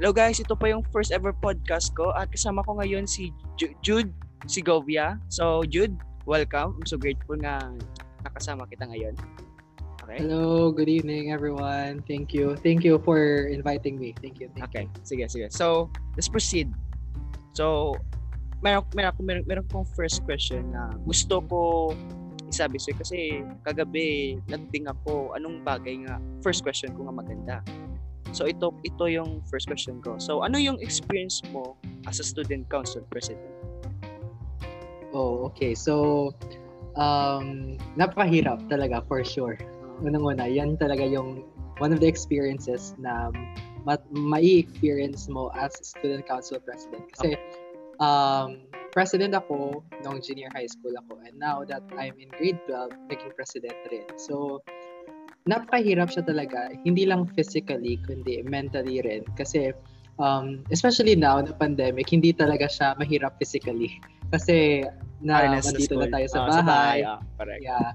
Hello guys, ito pa yung first ever podcast ko at kasama ko ngayon si Ju- Jude Sigovia. So Jude, welcome. I'm so grateful nga nakasama kita ngayon. Okay? Hello, good evening everyone. Thank you. Thank you for inviting me. Thank you. Thank Okay, sige, sige. So, let's proceed. So, meron, meron, meron, meron kong first question na gusto ko isabi sa'yo kasi kagabi nagting ako anong bagay nga first question ko nga maganda. So ito ito yung first question ko. So ano yung experience mo as a student council president? Oh, okay. So, um, napakahirap talaga for sure. Unang-una, yan talaga yung one of the experiences na mat mai-experience mo as student council president. Kasi um, president ako nung junior high school ako and now that I'm in grade 12, naging president rin. So, napakahirap siya talaga. Hindi lang physically, kundi mentally rin. Kasi, um, especially now na pandemic, hindi talaga siya mahirap physically. Kasi, na nasa nandito na tayo sa Ah, bahay. ah, correct. Yeah,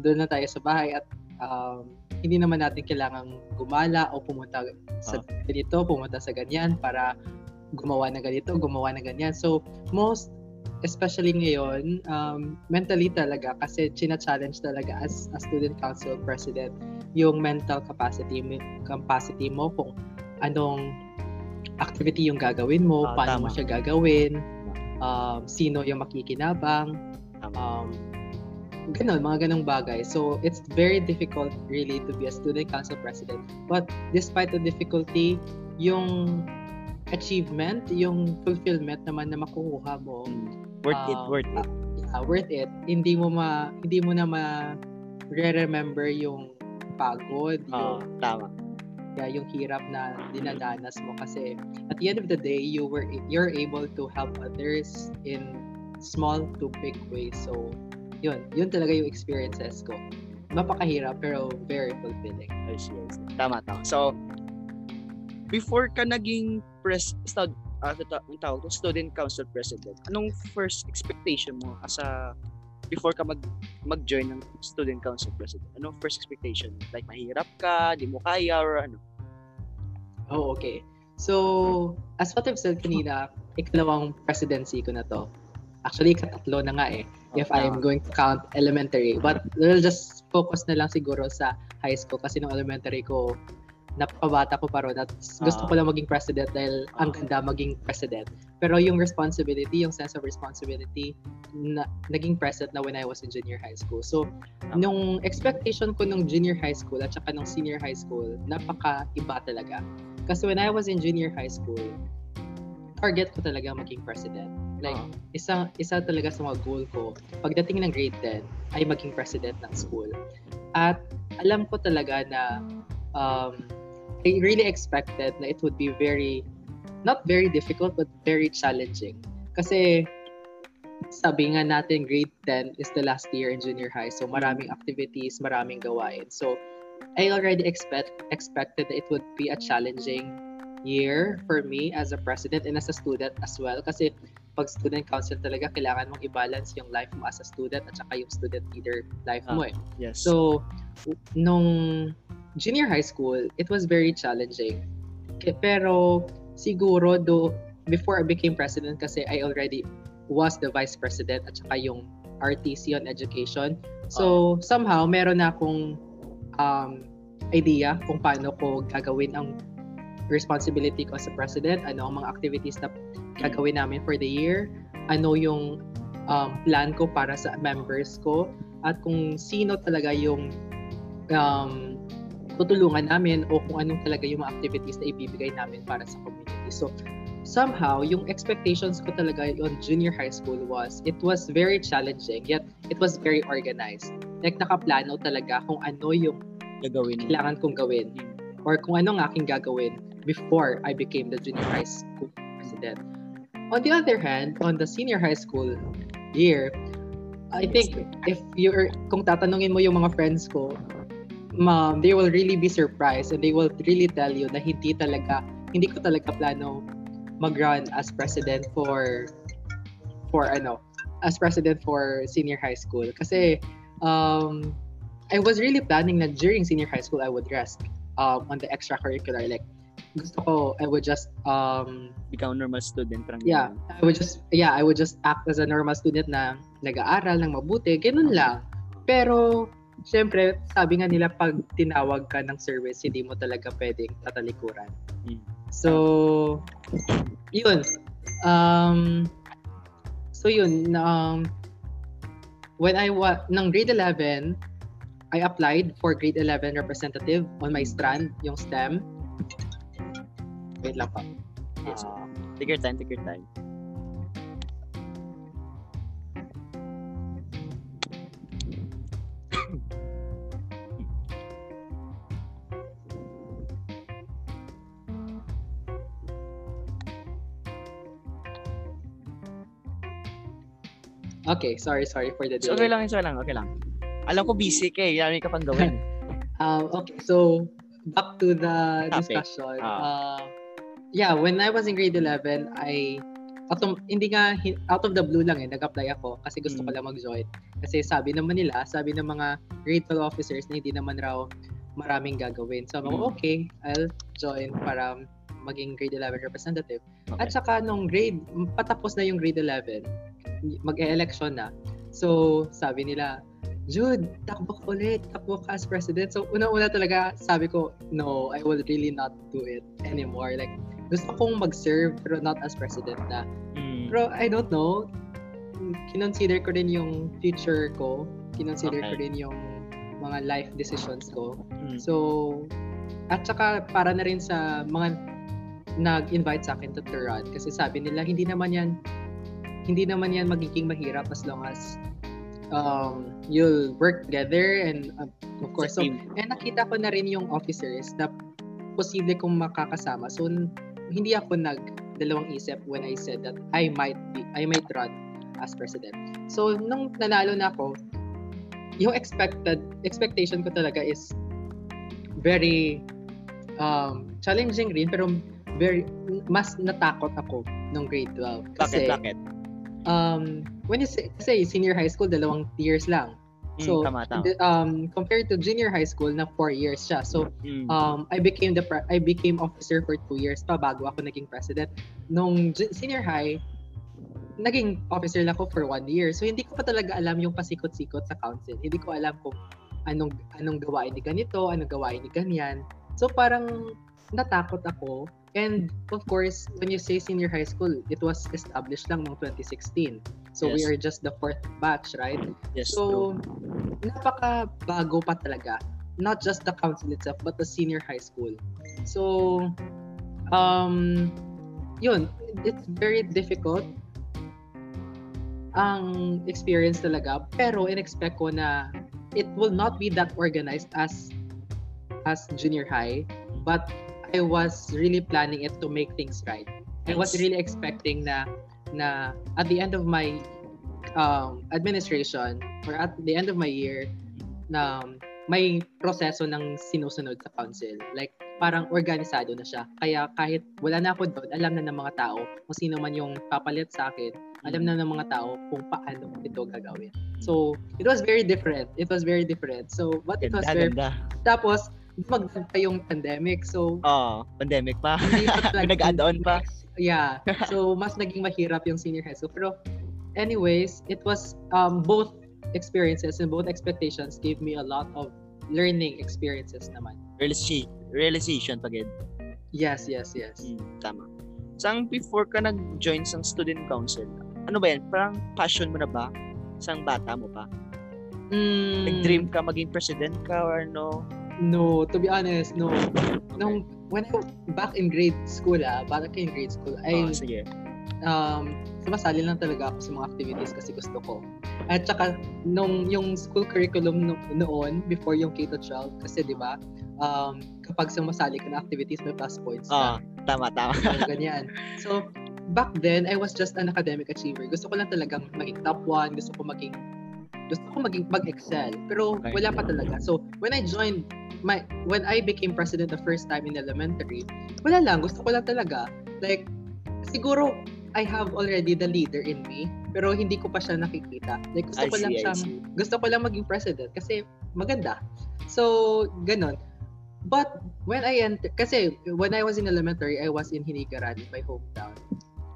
doon na tayo sa bahay at um, hindi naman natin kailangang gumala o pumunta sa Ah. ganito, pumunta sa ganyan para gumawa ng ganito, gumawa ng ganyan. So, most especially ngayon, um, mentally talaga kasi china-challenge talaga as a student council president yung mental capacity mo- capacity mo kung anong activity yung gagawin mo, Ah, paano mo tama. siya gagawin, um, sino yung makikinabang, um, ganun, mga ganong bagay. So, it's very difficult really to be a student council president. But despite the difficulty, yung achievement, yung fulfillment naman na makukuha mo, worth it, um, worth it. yeah, worth it. Hindi mo ma hindi mo na ma re-remember yung pagod, Ah, yung tama. yeah, yung hirap na dinadanas mo kasi at the end of the day you were you're able to help others in small to big ways so yun yun talaga yung experiences ko mapakahirap pero very fulfilling I see, I see. Tama, tama. So, before ka naging pres stud uh, ang tawag student council president, anong first expectation mo as a before ka mag mag-join ng student council president? Anong first expectation? Like mahirap ka, di mo kaya or ano? oh okay so as what I've said kanina ikalawang presidency ko na to actually katatlo na nga eh if Oh, I'm going to count elementary. But we'll just focus na lang siguro sa high school kasi nung elementary ko, napakabata ko pa ron at gusto Ah. ko lang maging president dahil ang Ah. ganda maging president. Pero yung responsibility, yung sense of responsibility, na, naging present na when I was in junior high school. So, nung expectation ko nung junior high school at saka nung senior high school, napaka-iba talaga. Kasi when I was in junior high school, target ko talaga maging president. Like, Ah. isa isa talaga sa mga goal ko pagdating ng grade 10 ay maging president ng school. At alam ko talaga na um, I really expected na it would be very not very difficult but very challenging. Kasi sabi nga natin grade 10 is the last year in junior high. So maraming activities, maraming gawain. So I already expect expected that it would be a challenging year for me as a president and as a student as well kasi pag student council talaga kailangan mong i-balance yung life mo as a student at saka yung student leader life mo eh. Yes. So nung junior high school, it was very challenging. Pero siguro do before I became president kasi I already was the vice president at saka yung RTC on education. So somehow meron na akong um, idea kung paano ko gagawin ang responsibility ko as a president, ano ang mga activities na gagawin namin for the year, ano yung um, plan ko para sa members ko, at kung sino talaga yung um, tutulungan namin o kung anong talaga yung mga activities na ibibigay namin para sa community. So, somehow, yung expectations ko talaga on junior high school was, it was very challenging, yet it was very organized. Like, nakaplano talaga kung ano yung gagawin kailangan kong gawin or kung ano ang aking gagawin before I became the junior high school president. On the other hand, on the senior high school year, I think if you're, kung tatanungin mo yung mga friends ko, ma'am, they will really be surprised and they will really tell you na hindi talaga, hindi ko talaga plano mag-run as president for, for ano, as president for senior high school. Kasi, um, I was really planning that during senior high school, I would rest um, on the extracurricular. Like, gusto ko, I would just, um, Ikaw normal student. Parang yeah. I would just, yeah, I would just act as a normal student na nag-aaral ng mabuti, ganun lang. Pero, syempre, sabi nga nila, pag tinawag ka ng service, hindi mo talaga pwedeng tatalikuran. Mm. So, yun. Um, so yun, um, when I was, ng grade 11, I applied for grade 11 representative on my strand, yung STEM. Wait lang pa. Ah, Take your time, take your time. Okay, sorry, sorry for the So, delay. okay lang, so okay lang, okay lang. Alam ko busy ka eh. Marami ka pang gawin. Um, okay, so back to the Topic. discussion. Ah. Uh, yeah, when I was in grade 11, I autom- hindi nga out of the blue lang eh, nag-apply ako kasi gusto ko Mm. lang mag-join. Kasi sabi naman nila, sabi ng mga grade 12 officers na hindi naman raw maraming gagawin. So, Mm. okay, I'll join para maging grade 11 representative. Okay. At saka nung grade, patapos na yung grade 11, mag-e-election na. So, sabi nila, Jude, takbo ka ulit, takbo ka as president. So, una-una talaga, sabi ko, no, I will really not do it anymore. Like, gusto kong mag-serve, pero not as president na. Mm. Pero, I don't know, kinonsider ko rin yung future ko. Kinonsider ko Okay. rin yung mga life decisions ko. Mm. So, at saka para na rin sa mga nag-invite sa akin to, to run kasi sabi nila hindi naman yan hindi naman yan magiging mahirap as long as um, you'll work together and uh, of course so team. eh nakita ko na rin yung officers na posible kong makakasama so hindi ako nag dalawang isip when I said that I might be I might run as president so nung nanalo na ako yung expected expectation ko talaga is very um, challenging rin pero very mas natakot ako nung grade 12 Bakit, kasi bakit? Um when you say, say senior high school dalawang years lang. Mm, so tama, tama. the- um compared to junior high school na 4 years siya. So Mm. um I became the pre- I became officer for 2 years pa bago ako naging president. Nung senior high naging officer lang ako for 1 year. So hindi ko pa talaga alam yung pasikot-sikot sa council. Hindi ko alam kung anong anong gawain ni ganito anong gawain ni ganyan. So parang natakot ako and of course when you say senior high school it was established lang noong 2016 so we Yes. are just the fourth batch right yes, So, true. napaka bago pa talaga. Not just the council itself, but the senior high school. So, um, yun, it's very difficult ang experience talaga. Pero in-expect ko na it will not be that organized as as junior high, but I was really planning it to make things right. I was really expecting na na at the end of my um, administration or at the end of my year na may proseso ng sinusunod sa council. Like, parang organisado na siya. Kaya kahit wala na ako doon, alam na ng mga tao kung sino man yung papalit sa akin, alam na ng mga tao kung paano ito gagawin. So, it was very different. It was very different. So, but it was Ganda, very... ganda. Tapos, magdag pa yung pandemic. So, Oh, pandemic pa. talaga- Nag-add-on pa. Yeah. So, mas naging mahirap yung senior high school. Pero, anyways, it was um, both experiences and both expectations gave me a lot of learning experiences naman. Realization, realization pagid. Yes, yes, yes. Mm, tama. Sang before ka nag-join sa student council, ano ba yan? Parang passion mo na ba? Sang bata mo pa? Mm, Nag-dream ka maging president ka or no? No, to be honest, no. Nung, when I, back in grade school, ah, back in grade school, I, Oh, sige. um, sumasali lang talaga ako sa mga activities kasi gusto ko. At saka, nung yung school curriculum no- noon, before yung K-12, kasi di ba, um, kapag sumasali ka na activities, may plus points Ah, ka. tama, tama. So, ganyan. So, back then, I was just an academic achiever. Gusto ko lang talagang maging top one, gusto ko maging gusto ko maging mag-excel pero Okay. wala pa talaga so when I joined my when I became president the first time in elementary wala lang gusto ko lang talaga like siguro I have already the leader in me pero hindi ko pa siya nakikita like gusto I ko lang see, I siyang gusto ko lang maging president kasi maganda. So, ganun. But when I entered, kasi when I was in elementary, I was in Hinigaran, in my hometown.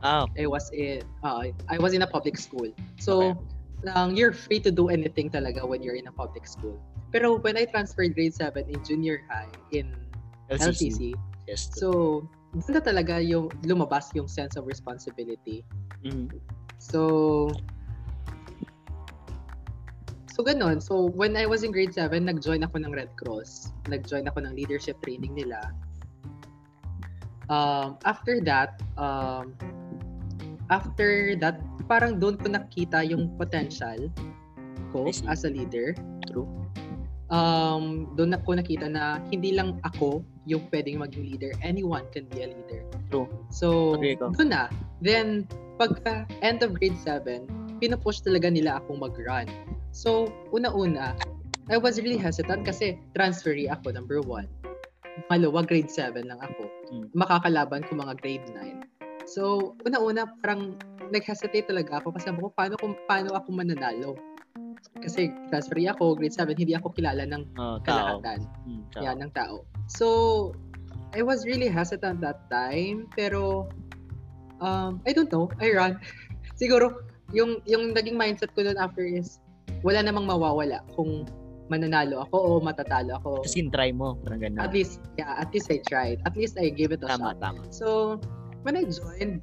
Ah, I was in, uh, I was in a public school. So, lang, you're free to do anything talaga when you're in a public school. Pero when I transferred grade 7 in junior high in LCC. LCC, Yes. so, doon na talaga yung lumabas yung sense of responsibility. Mhm. So, so ganun. So, when I was in grade 7, nag-join ako ng Red Cross. Nag-join ako ng leadership training nila. Um, after that, um, after that, parang doon ko nakita yung potential ko as a leader. True. Um, doon ako nakita na hindi lang ako yung pwedeng maging leader. Anyone can be a leader. True. So, ko. doon na. Then, pagka end of grade 7, pinupush talaga nila akong mag-run. So, una-una, I was really hesitant kasi transferee ako, number one. Malawa, grade 7 lang ako. Mm. Makakalaban ko mga grade 9. So, una-una, parang nag-hesitate talaga ako kasi sabi ko, paano, kung, paano ako mananalo? Kasi transferee ako, grade 7, hindi ako kilala ng tao. kalahatan Mm, tao. yan ng tao. So, I was really hesitant that time, pero um, I don't know, I ran. Siguro, yung, yung naging mindset ko noon after is, wala namang mawawala kung mananalo ako o matatalo ako. Kasi try mo. Parang ganun. At least, yeah, at least I tried. At least I gave it a Tama, shot. tama. So, when I joined,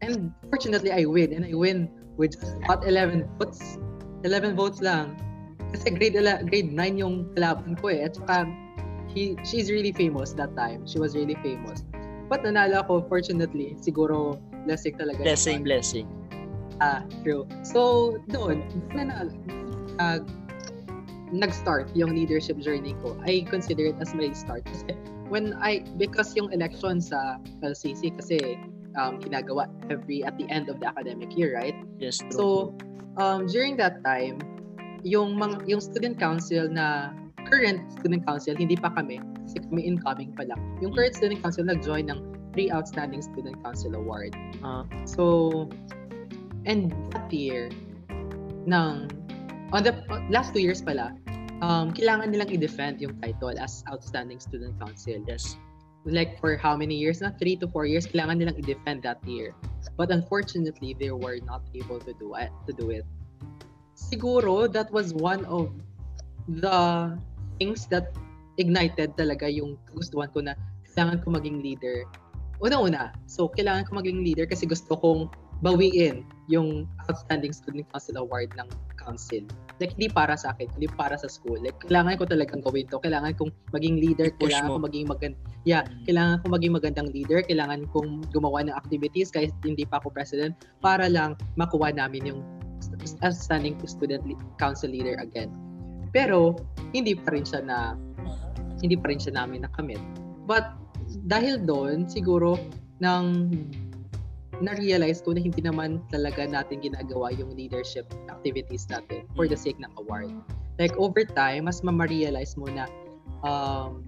and fortunately I win, and I win with about 11 votes. 11 votes lang. Kasi grade, grade 9 yung kalaban ko eh. At saka, he, she's really famous that time. She was really famous. But nanalo ako, fortunately. Siguro, blessing talaga. Blessing, blessing. Ah, true. So, doon, nanalo. Uh, nag-start yung leadership journey ko. I consider it as my start. Kasi when I, because yung election sa LCC, kasi um, ginagawa every, at the end of the academic year, right? Yes, true. So, um, during that time, yung mga, yung student council na current student council, hindi pa kami, kasi kami incoming pa lang. Yung current student council nag-join ng three outstanding student council award. Ah, So, and that year, ng, on the last two years pala, um, kailangan nilang i-defend yung title as outstanding student council yes. Like for how many years na? Three to four years, kailangan nilang i-defend that year. But unfortunately, they were not able to do it. To do it. Siguro, that was one of the things that ignited talaga yung gustuhan ko na kailangan ko maging leader. Una-una, so kailangan ko maging leader kasi gusto kong bawiin yung Outstanding Student Council Award ng council. Like, hindi para sa akin, hindi para sa school. Like, kailangan ko talagang gawin to. Kailangan kong maging leader. I-push Kailangan mo. ko maging magand Yeah, kailangan ko maging magandang leader. Kailangan kong gumawa ng activities kahit hindi pa ako president para lang makuha namin yung outstanding student le- council leader again. Pero, hindi pa rin siya na hindi pa rin siya namin nakamit. But, dahil doon, siguro, nang na-realize ko na hindi naman talaga natin ginagawa yung leadership activities natin for the sake ng award. Like, over time, mas ma-realize mo na um,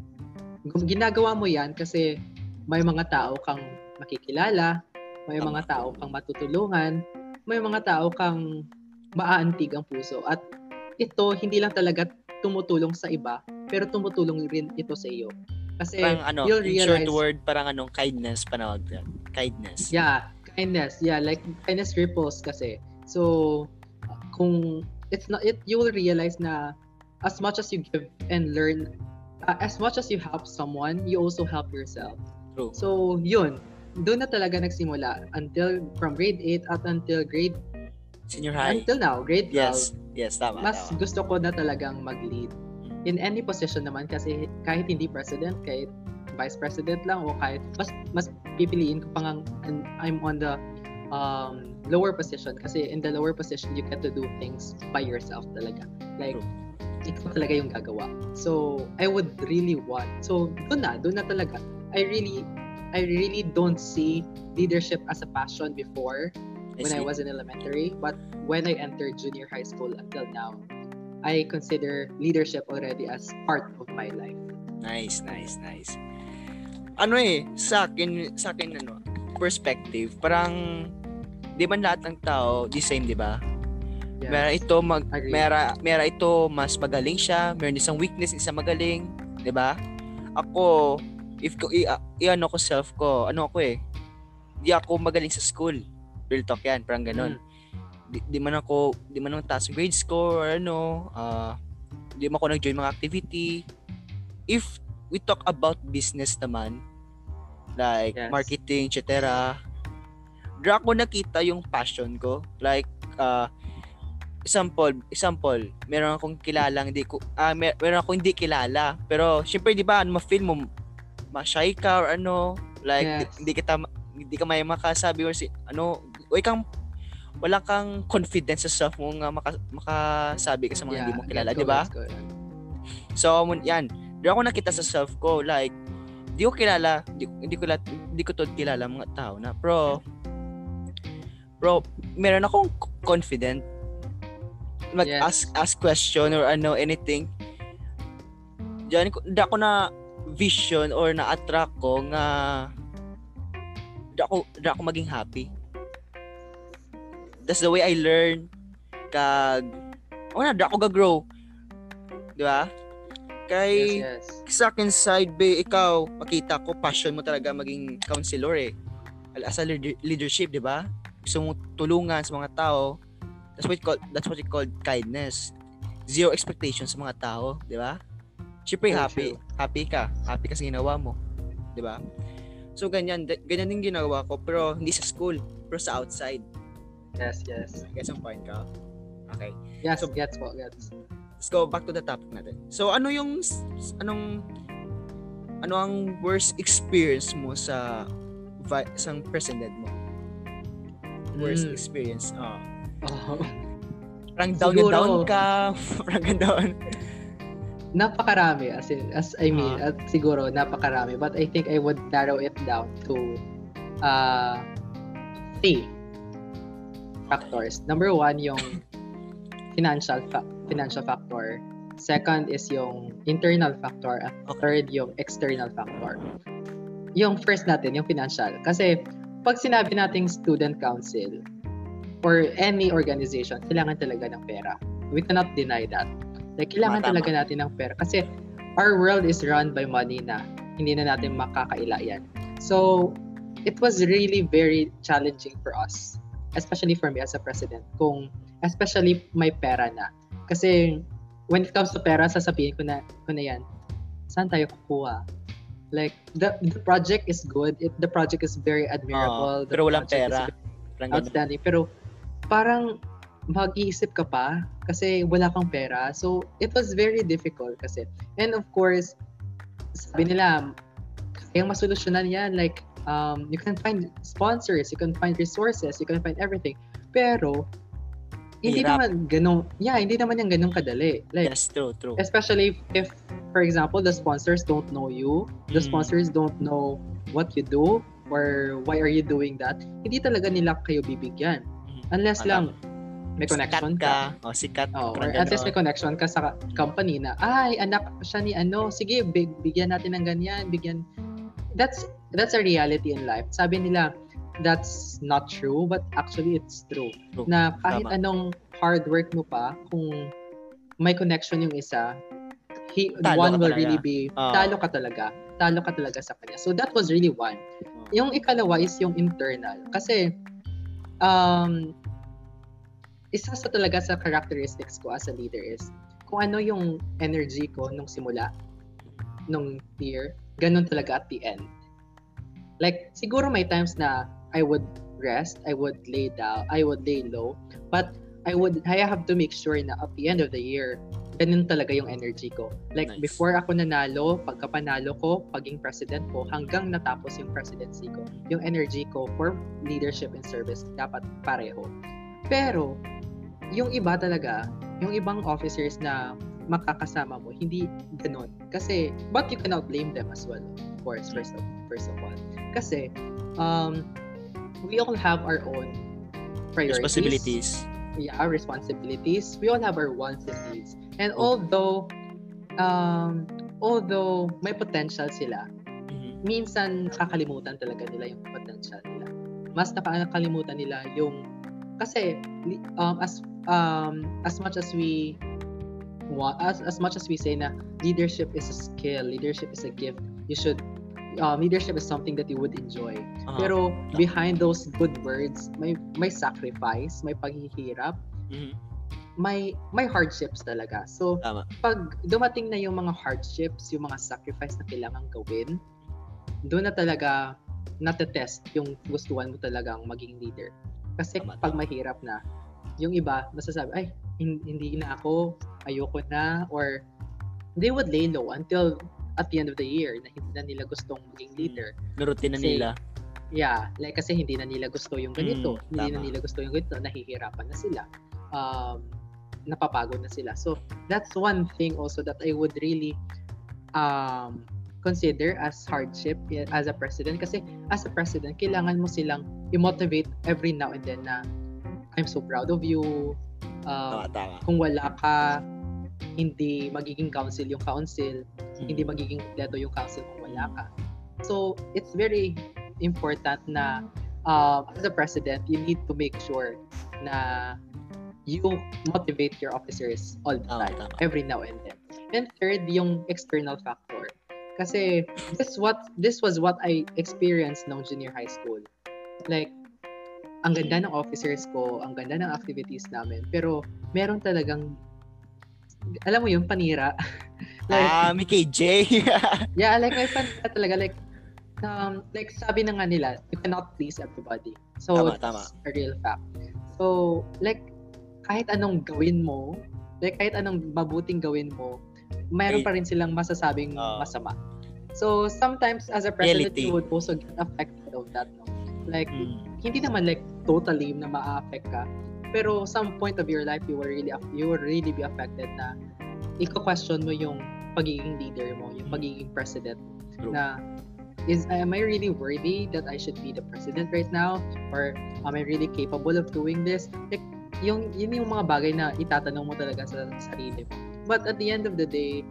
ginagawa mo yan kasi may mga tao kang makikilala, may mga tao kang matutulungan, may mga tao kang maaantig ang puso. At ito, hindi lang talaga tumutulong sa iba, pero tumutulong rin ito sa iyo. Kasi Parang ano, you'll in short realize, word, parang anong kindness panawag yan. Kindness. yeah, kindness. Yeah, like kindness ripples kasi. So, kung it's not, it, you will realize na as much as you give and learn, uh, as much as you help someone, you also help yourself. True. So, yun. Doon na talaga nagsimula until from grade 8 at until grade Senior high. until now, grade 12. Yes. Yes, tama. mas tama. gusto ko na talagang mag-lead. In any position naman kasi kahit hindi president, kahit vice president lang o kahit mas mas pipiliin ko pa nga and I'm on the um, lower position kasi in the lower position you get to do things by yourself talaga. Like ikaw talaga yung gagawa. So I would really want. So doon na, doon na talaga. I really I really don't see leadership as a passion before when I was in elementary. But when I entered junior high school until now, I consider leadership already as part of my life. Nice, nice, nice. Ano eh, sa akin, sa akin ano, perspective, parang di man lahat ng tao the same, di ba? Yes. Mera ito mag Agree. mera mera ito mas magaling siya, meron isang weakness, isang magaling, 'di ba? ako, if ko, i, i ano ko self ko, ano ako eh, di ako magaling sa school. Real talk yan, parang ganun. Mm. Di, di man ako, di man ako taas grade score or ano, ah, di man ako nag-join mga activity. If we talk about business naman, like Yes. marketing, etc. Dra ko nakita yung passion ko. Like, ah, example, example, meron akong kilalang hindi ko ah mer- meron akong hindi kilala. Pero syempre 'di ba, ano ma-feel mo ma-shy ka or ano, like Yes. di- hindi kita ma- hindi ka may makasabi or si ano, way kang wala kang confidence sa self mo nga maka, makasabi ka sa mga hindi mo kilala, di ba? So, yan. Doon ako nakita sa self ko, like, di ko kilala, di, hindi ko hindi ko to kilala mga tao na, bro, bro, meron akong confident mag Yes. ask ask question or ano anything. Diyan ko da ko na vision or na attract ko nga da ko da ko maging happy. That's the way I learn kag oh na da ko ga-grow. Di ba kay Yes, yes. sa akin side be ikaw makita ko passion mo talaga maging counselor eh. As a leader- leadership di ba? Gusto mo tulungan sa mga tao. That's what call that's what you call kindness. Zero expectations sa mga tao di ba? Siyempre happy. true. happy ka. Happy ka sa ginawa mo di ba? So ganyan ganyan din ginawa ko pero hindi sa school pero sa outside. Yes, yes. guess ang point ka okay. Yes, So- gets po, gets. Let's go back to the topic natin. So ano yung anong ano ang worst experience mo sa isang president mo? Worst Mm. experience. Ah. Oh. parang down Siguro- down ka, parang down. Napakarami, as in, as I mean, Ah. at siguro napakarami. But I think I would narrow it down to uh, three factors. Number one, yung financial fa- financial factor. Second is yung internal factor. At third, yung external factor. Yung first natin, yung financial. Kasi pag sinabi nating student council or any organization, kailangan talaga ng pera. We cannot deny that. Like, kailangan Tama, tama. talaga natin ng pera. Kasi our world is run by money na hindi na natin makakaila yan. So, it was really very challenging for us. Especially for me as a president. Kung, especially may pera na. Kasi, when it comes to pera, sasabihin ko na, ko na yan, saan tayo kukuha? Like, the, the project is good. It, the project is very admirable. The pero walang pera. Parang ganun. outstanding. Pero parang mag-iisip ka pa kasi wala kang pera. So, it was very difficult kasi. And of course, sabi nila, kayang masolusyonan yan. Like, um, you can find sponsors, you can find resources, you can find everything. Pero, hindi Hirap. naman ganun, yeah, hindi naman yung ganun kadali. Like, Yes, true, true. especially if, for example, the sponsors don't know you, the Mm. sponsors don't know what you do, or why are you doing that, hindi talaga nila kayo bibigyan. Mhm. Unless Alam. lang may Sikat connection ka. ka. Oh, sikat. Oh, or at least may connection ka sa company na, ay, anak siya ni ano, sige, big, bigyan natin ng ganyan, bigyan. That's that's a reality in life. Sabi nila, that's not true, but actually it's true. True. Na kahit Tama. anong hard work mo pa, kung may connection yung isa, he, Talo one will talaga. really be, Ah. talo ka talaga. Talo ka talaga sa kanya. So that was really one. Oh. Yung ikalawa is yung internal. Kasi, um, isa sa talaga sa characteristics ko as a leader is kung ano yung energy ko nung simula, nung year, ganun talaga at the end. Like, siguro may times na I would rest, I would lay down, I would lay low, but I would, I have to make sure na at the end of the year, ganun talaga yung energy ko. Like, Nice. before ako nanalo, pagka panalo ko, paging president ko, hanggang natapos yung presidency ko, yung energy ko for leadership and service dapat pareho. Pero, yung iba talaga, yung ibang officers na makakasama mo, hindi ganun. Kasi, but you cannot blame them as well, of course, first of, first of all. Kasi, um, we all have our own priorities Responsibilities. yeah, our responsibilities. We all have our wants and needs. And although um although may potential sila, Mhm. minsan nakakalimutan talaga nila yung potential nila. Mas nakakalimutan nila yung kasi um, as um as much as we wa- as as much as we say na leadership is a skill, leadership is a gift. You should um, leadership is something that you would enjoy. Aha. Pero behind those good words, may may sacrifice, may paghihirap, Mhm. may may hardships talaga. So Tama. pag dumating na yung mga hardships, yung mga sacrifice na kailangan gawin, doon na talaga natetest yung gustuhan mo talagang maging leader. Kasi Tama, pag mahirap na, yung iba masasabi, ay, hin- hindi na ako, ayoko na, or they would lay low until at the end of the year na hindi na nila gustong maging leader. Narutin na Kasi- nila. Yeah, like kasi hindi na nila gusto yung ganito, Mm, hindi na tama. nila gusto yung ganito, nahihirapan na sila. Um, napapagod na sila. So, that's one thing also that I would really um, consider as hardship eh, as a president. Kasi as a president, kailangan mo silang i-motivate every now and then na I'm so proud of you. Tama, Um, tama. kung wala ka, hindi magiging council yung council Mm. hindi magiging kompleto yung council kung wala ka. So, it's very important na uh, as a president, you need to make sure na you motivate your officers all the Tama, time, tama. every now and then. And third, yung external factor. Kasi this what this was what I experienced nung junior high school. Like, ang ganda ng officers ko, ang ganda ng activities namin, pero meron talagang alam mo yung panira. like, Ah, may KJ. Yeah, like may fan ka talaga like um like sabi na nga nila, you cannot please everybody. So Tama, it's tama. a real fact. So like kahit anong gawin mo, like kahit anong mabuting gawin mo, mayroon Ay- pa rin silang masasabing Oo. masama. So sometimes as a president Reality. you would also get affected of that. No? Like Mm. hindi naman like totally na ma-affect ka. Pero some point of your life you will really you will really be affected na iko-question mo yung pagiging leader mo, yung pagiging president. True. Na is am I really worthy that I should be the president right now or am I really capable of doing this? Like yung yun yung mga bagay na itatanong mo talaga sa sarili mo. But at the end of the day,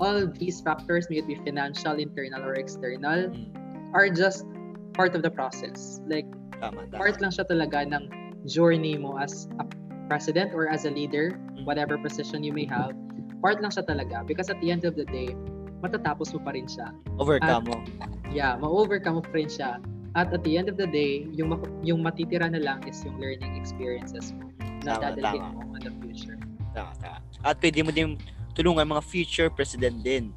all these factors, may it be financial, internal, or external, Mm. are just part of the process. Like, Tama, tama. part lang siya talaga ng journey mo as a president or as a leader, Mm. whatever position you may have. Part lang siya talaga because at the end of the day, matatapos mo pa rin siya. Overcome mo. Yeah, ma-overcome mo pa rin siya. At at the end of the day, yung yung matitira na lang is yung learning experiences mo na Tama, dadalhin tama. mo in the future. Tama, tama. At pwede mo din tulungan mga future president din.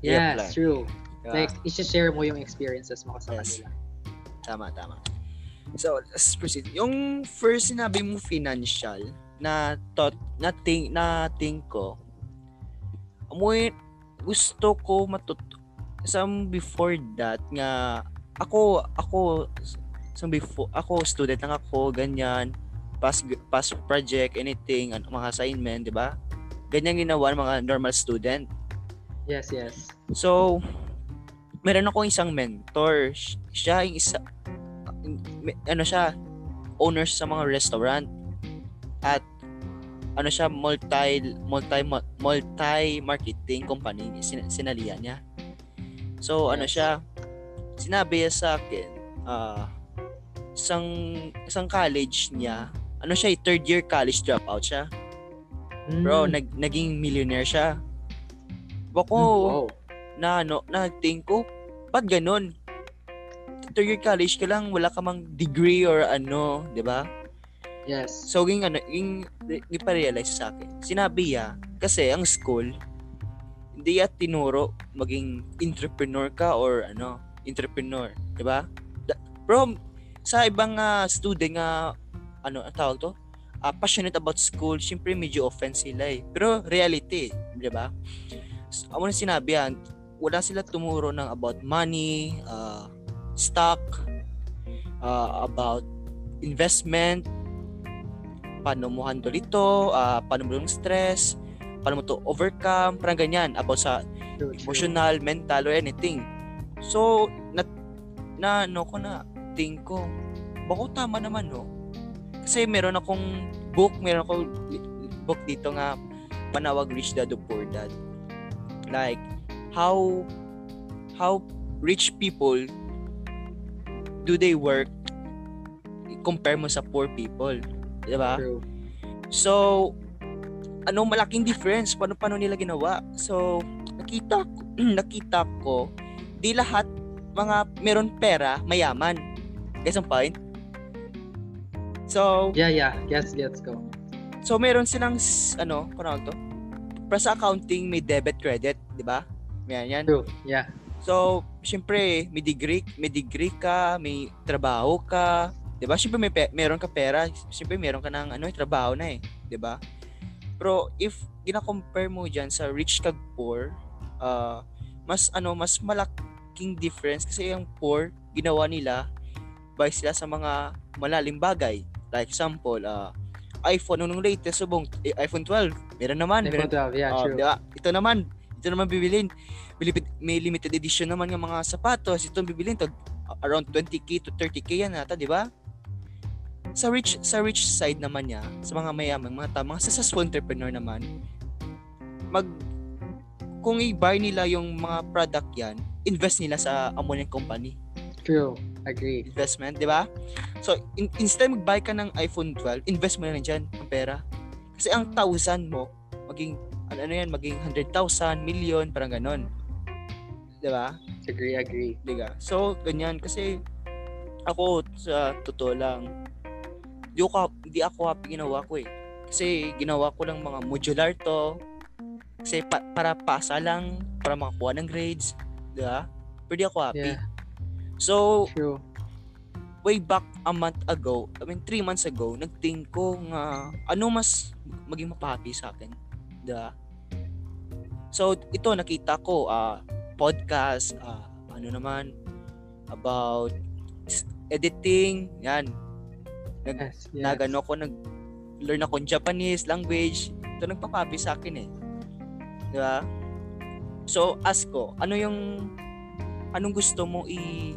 Yes, true. Diba? Like, i-share mo yung experiences mo sa Yes. kanila. Tama, tama. So, let's proceed. Yung first sinabi mo financial na thought, na think, na think ko, amoy, gusto ko matut some before that nga ako ako some before ako student lang ako ganyan pass pass project anything ano, mga assignment di ba ganyan ginawa ng mga normal student Yes, yes. So, meron ako isang mentor. Siya yung isa, ano siya, owner sa mga restaurant. At, ano siya, multi, multi, multi marketing company, sin, sinalihan niya. So, ano siya, sinabi niya sa akin, ah, isang, isang college niya, ano siya, third year college dropout siya. Bro, Mm. nag, naging millionaire siya. Bako, wow. na ano, na think ko, ba't ganun? Third year college ka lang, wala ka mang degree or ano, di ba? Yes. So, yung ano, yung, yung pa-realize sa akin, sinabi niya, kasi ang school, hindi ya tinuro maging entrepreneur ka or ano, entrepreneur, di ba? Bro, sa ibang ah, student nga, ano, ang tawag to? Ah, passionate about school, syempre medyo offense sila eh. Pero reality, di ba? S- Ako na sinabi yan, wala sila tumuro ng about money, ah, stock, ah, about investment, paano mo handle ito, ah, paano mo yung stress, paano mo to overcome, parang ganyan, about sa True, true. emotional, mental, or anything. So, na, na ano ko na, think ko, bako tama naman, no? Kasi meron akong book, meron akong book dito nga, Panawag Rich Dad or Poor Dad. Like, how, how rich people do they work compare mo sa poor people. Di ba? True. So, ano malaking difference paano paano nila ginawa. So, nakita ko, nakita ko di lahat mga meron pera mayaman. Guys, ang point? So, Yeah, yeah. Yes, let's go. so meron silang ano, kung to? Para sa accounting may debit credit, di ba? Yan yan. True. Yeah. So, syempre, may degree, may degree ka, may trabaho ka, 'di ba? Syempre may pe- meron ka pera, syempre meron ka ng ano, eh, trabaho na eh, 'di ba? Pero if gina-compare mo diyan sa rich kag poor, ah, mas ano, mas malaking difference kasi yung poor ginawa nila by sila sa mga malalim bagay. Like example, ah, iPhone nung latest subong eh, iPhone 12, meron naman, meron iPhone 12, yeah, Oh, true. di ba? Ito naman, ito naman bibilin. May limited edition naman ng mga sapatos. Ito bibilin to around 20k to 30k yan ata, di ba? Sa rich sa rich side naman niya, sa mga mayaman, mga tamang successful entrepreneur naman, mag kung i-buy nila yung mga product yan, invest nila sa ammonia company True. Agree. investment, di ba? So, in- instead mag-buy ka ng iPhone 12, invest mo na lang dyan ang pera. Kasi ang 1,000 mo, maging, ano, ano yan, maging 100,000, million, parang ganon. Di ba? Agree, agree. Di ba? So, ganyan. Kasi, ako, sa totoo lang, di ako, di ako happy ginawa ko eh. Kasi, ginawa ko lang mga modular to. Kasi, pa- para pasa lang, para makakuha ng grades. Di ba? Pero di ako happy. Yeah, So, true. way back a month ago, I mean, three months ago, nagting ko nga, ano mas maging mapahappy sa akin. Diba? So, ito, nakita ko, ah, podcast, ah, ano naman, about editing, yan. Yes, yes. Nag, ano ko, nag, learn ako Japanese language. Ito, nagpapahappy sa akin eh. Diba? So, ask ko, ano yung, anong gusto mo i,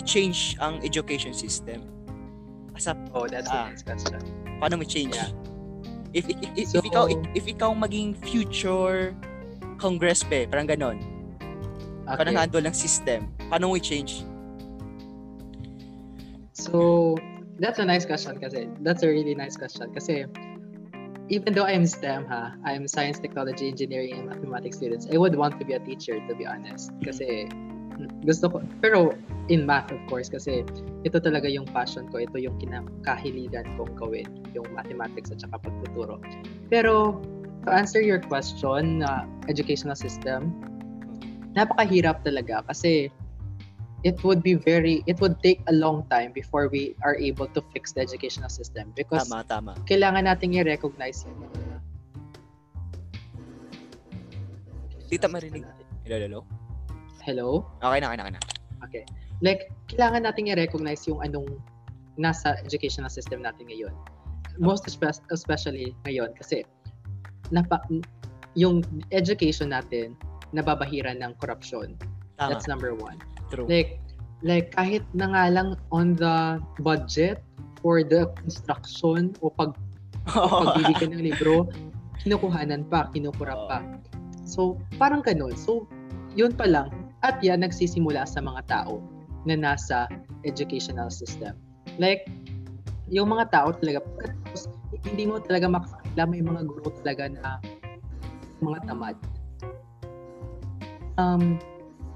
i-change ang education system? Asa, Oh, that's Ah. a nice question. paano mo change? Yeah. If, if, if, So- if ikaw if, if ikaw maging future congress pe, parang ganon. Okay. nang handle ng system. Paano mo i-change? So, that's a nice question kasi that's a really nice question kasi even though I'm STEM ha, I'm science, technology, engineering, and mathematics students, I would want to be a teacher to be honest. Kasi gusto ko, pero in math of course kasi ito talaga yung passion ko, ito yung kinakahiligan kong gawin, yung mathematics at saka pagtuturo. Pero to answer your question na educational system, napakahirap talaga kasi it would be very it would take a long time before we are able to fix the educational system because Tama, tama. kailangan nating i-recognize mga Tita marinig. Hello, hello. hello Okay na, okay na, okay na. okay like kailangan nating i-recognize yung anong nasa educational system natin ngayon most espe- especially ngayon kasi napa, yung education natin nababahiran ng corruption Tama. that's number one True. Like, like kahit na nga lang on the budget for the construction o pag pagbili ka ng libro, kinukuhanan pa, kinukura pa. So, parang ganun. So, yun pa lang. At yan, nagsisimula sa mga tao na nasa educational system. Like, yung mga tao talaga, pagkatapos, hindi mo talaga makakala, may mga guro talaga na mga tamad. Um,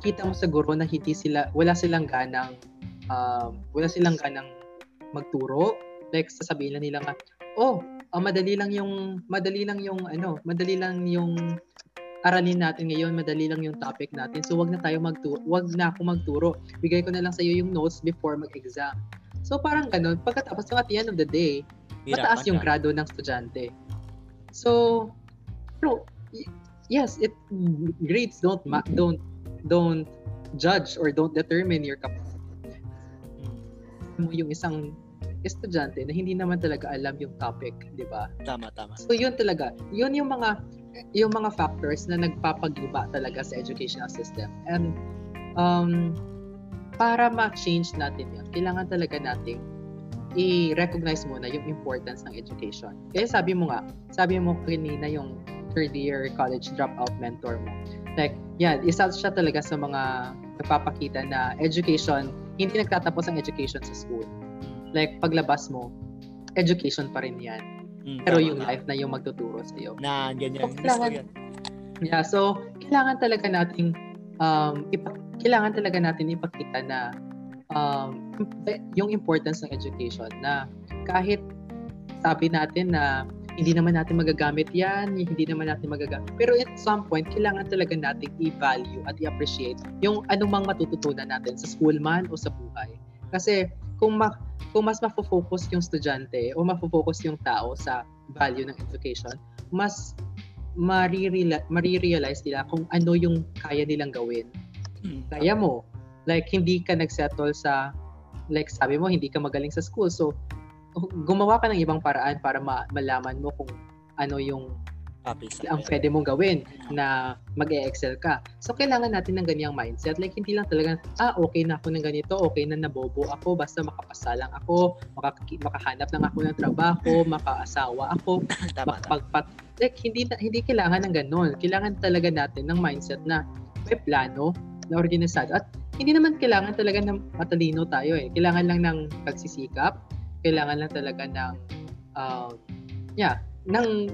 kita mo sa guro na hindi sila, wala silang ganang, um, wala silang ganang magturo. Like, sasabihin lang nila nga, oh, ah, madali lang yung, madali lang yung, ano, madali lang yung aralin natin ngayon, madali lang yung topic natin. So, wag na tayo magturo, wag na ako magturo. Bigay ko na lang sa iyo yung notes before mag-exam. So, parang ganun. Pagkatapos, at the end of the day, mataas yung grado ng estudyante. So, pero yes, it grades don't ma- don't don't judge or don't determine your capacity mo yung isang estudyante na hindi naman talaga alam yung topic, 'di ba? Tama, tama. So yun talaga, yun yung mga yung mga factors na nagpapagiba talaga sa educational system. And um para ma-change natin yun, kailangan talaga nating i-recognize muna yung importance ng education. Kaya sabi mo nga, sabi mo kanina yung third year college dropout mentor mo. Like, yeah, isa siya talaga sa mga nagpapakita na education, hindi nagtatapos ang education sa school. Like, paglabas mo, education pa rin yan. Mm, Pero yung tama. life na yung magtuturo sa iyo. Na, ganyan. So, kailangan- yan. Yeah, so kailangan talaga nating um ipa- kailangan talaga natin ipakita na um yung importance ng education na kahit sabi natin na hindi naman natin magagamit yan, hindi naman natin magagamit. Pero at some point, kailangan talaga nating i-value at i-appreciate yung anumang matututunan natin sa school man o sa buhay. Kasi kung, ma- kung mas mafo-focus yung estudyante o mafo-focus yung tao sa value ng education, mas marirealize nila kung ano yung kaya nilang gawin. Hmm. Kaya mo. Like, hindi ka nagsettle sa, like sabi mo, hindi ka magaling sa school. So, gumawa ka ng ibang paraan para ma- malaman mo kung ano yung Topics. ang pwede mong gawin na mag-e-excel ka. So, kailangan natin ng ganyang mindset. Like, hindi lang talaga, ah, okay na ako ng ganito, okay na nabobo ako, basta makapasa lang ako, makak- makahanap lang ako ng trabaho, makaasawa ako, makapagpat. Like, hindi, hindi kailangan ng ganun. Kailangan talaga natin ng mindset na may plano, na organisado. At hindi naman kailangan talaga ng matalino tayo eh. Kailangan lang ng pagsisikap, kailangan lang talaga ng uh, yeah, ng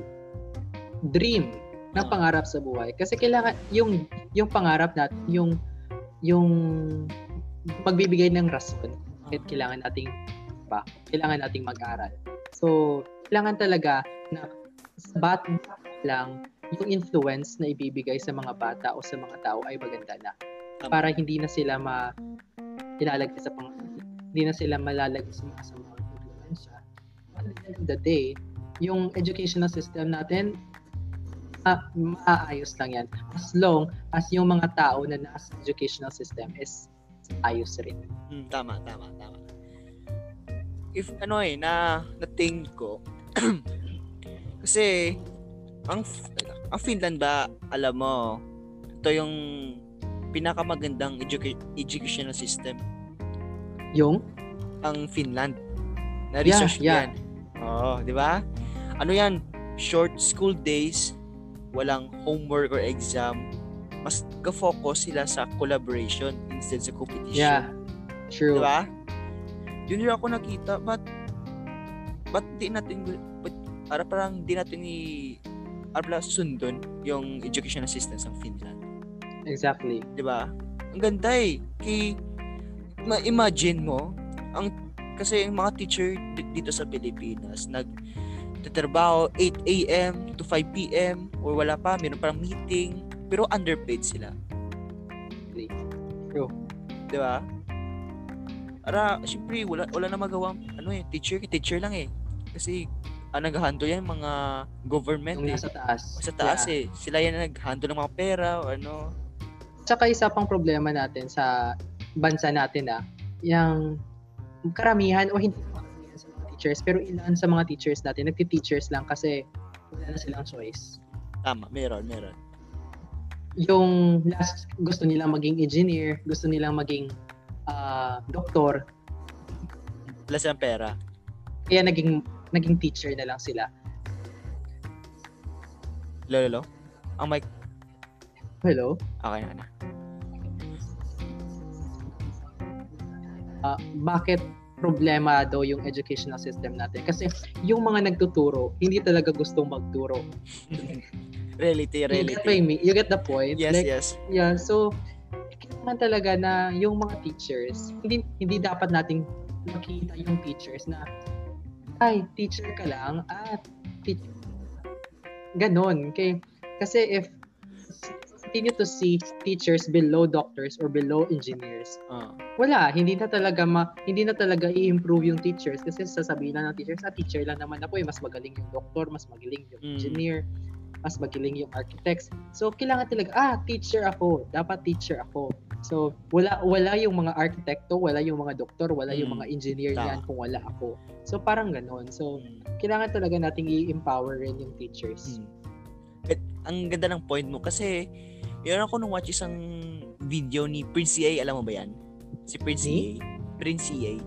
dream ng Ah. pangarap sa buhay. Kasi kailangan yung yung pangarap natin yung yung magbibigay ng rason kahit kailangan nating pa kailangan nating mag-aral. So kailangan talaga na sa bata lang yung influence na ibibigay sa mga bata o sa mga tao ay maganda na. Para hindi na sila ma ilalagay sa pang hindi na sila malalagay sa mga sa mga influensya at the end of the day yung educational system natin ah, maayos lang yan as long as yung mga tao na nasa educational system is ayos rin Hmm, tama, tama, tama. If ano eh, na na-think ko, kasi, ang, ang Finland ba, alam mo, ito yung pinakamagandang educa- educational system, yung ang Finland. Na-research Yeah, yeah. yan. Oo, di ba? Ano yan? Short school days, walang homework or exam, mas ka-focus sila sa collaboration instead sa competition. yeah true Di ba? Yun yung ako nakita, but but di natin but, para parang di natin i para sundon yung educational system sa Finland. exactly Di ba? Ang ganda eh. Kay, ma-imagine mo, ang kasi yung mga teacher di- dito sa Pilipinas, nag tatrabaho 8 a.m. to 5 p.m. or wala pa, meron parang meeting, pero underpaid sila. True. Di ba? Para, syempre, wala, wala na magawa, ano eh, teacher, teacher lang eh. Kasi, ang nag-handle yan, mga government yung eh. nasa taas Sa taas Yeah. eh. Sila yan na nag-handle ng mga pera o ano. Tsaka isa pang problema natin sa bansa natin ah, yung karamihan o hindi karamihan sa mga teachers, pero ilan sa mga teachers natin, nagti-teachers lang kasi wala na silang choice. Tama, meron, meron. Yung last, gusto nilang maging engineer, gusto nilang maging ah, doktor, Wala silang pera. kaya naging naging teacher na lang sila. Lolo, ang mic, Hello? okay na na. Ah, bakit problema daw yung educational system natin? Kasi yung mga nagtuturo, hindi talaga gustong magturo. reality, You get, what reality. You get the point? Yes, Like, yes. Yeah, so kailangan talaga na yung mga teachers, hindi hindi dapat nating makita yung teachers na ay, teacher ka lang at teacher. Ganon. Okay? Kasi if continue to see teachers below doctors or below engineers, Ah, wala, hindi na talaga ma, hindi na talaga i-improve yung teachers kasi sasabihin lang ng teachers, ah, teacher lang naman ako eh, mas magaling yung doktor, mas magaling yung Mm. engineer, mas magaling yung architects. So, kailangan talaga, ah, teacher ako, dapat teacher ako. So, wala wala yung mga arkitekto, wala yung mga doktor, wala yung Mm. mga engineer Tama. yan kung wala ako. So, parang ganon. So, mm, kailangan talaga nating i-empower rin yung teachers. mm. At ang ganda ng point mo kasi yun ako nung watch isang video ni Prince EA, alam mo ba yan? Si Prince? EA. Prince EA.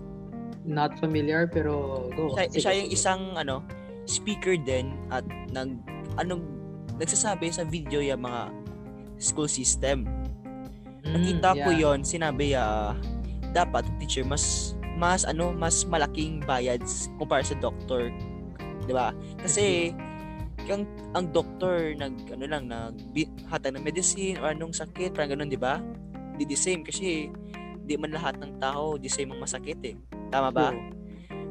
Not familiar, pero go. siya, Sige, siya yung isang ano speaker din at nag anong nagsasabi sa video yung mga school system. Mm, Nakita ko yeah. yon sinabi ya dapat teacher mas mas ano mas malaking bayad kumpara sa doctor. 'Di ba? Kasi ang, ang doktor nag ano lang nag hatag ng medicine or anong sakit parang ganun di ba? Di the same kasi di man lahat ng tao the same ang masakit eh. Tama ba? True.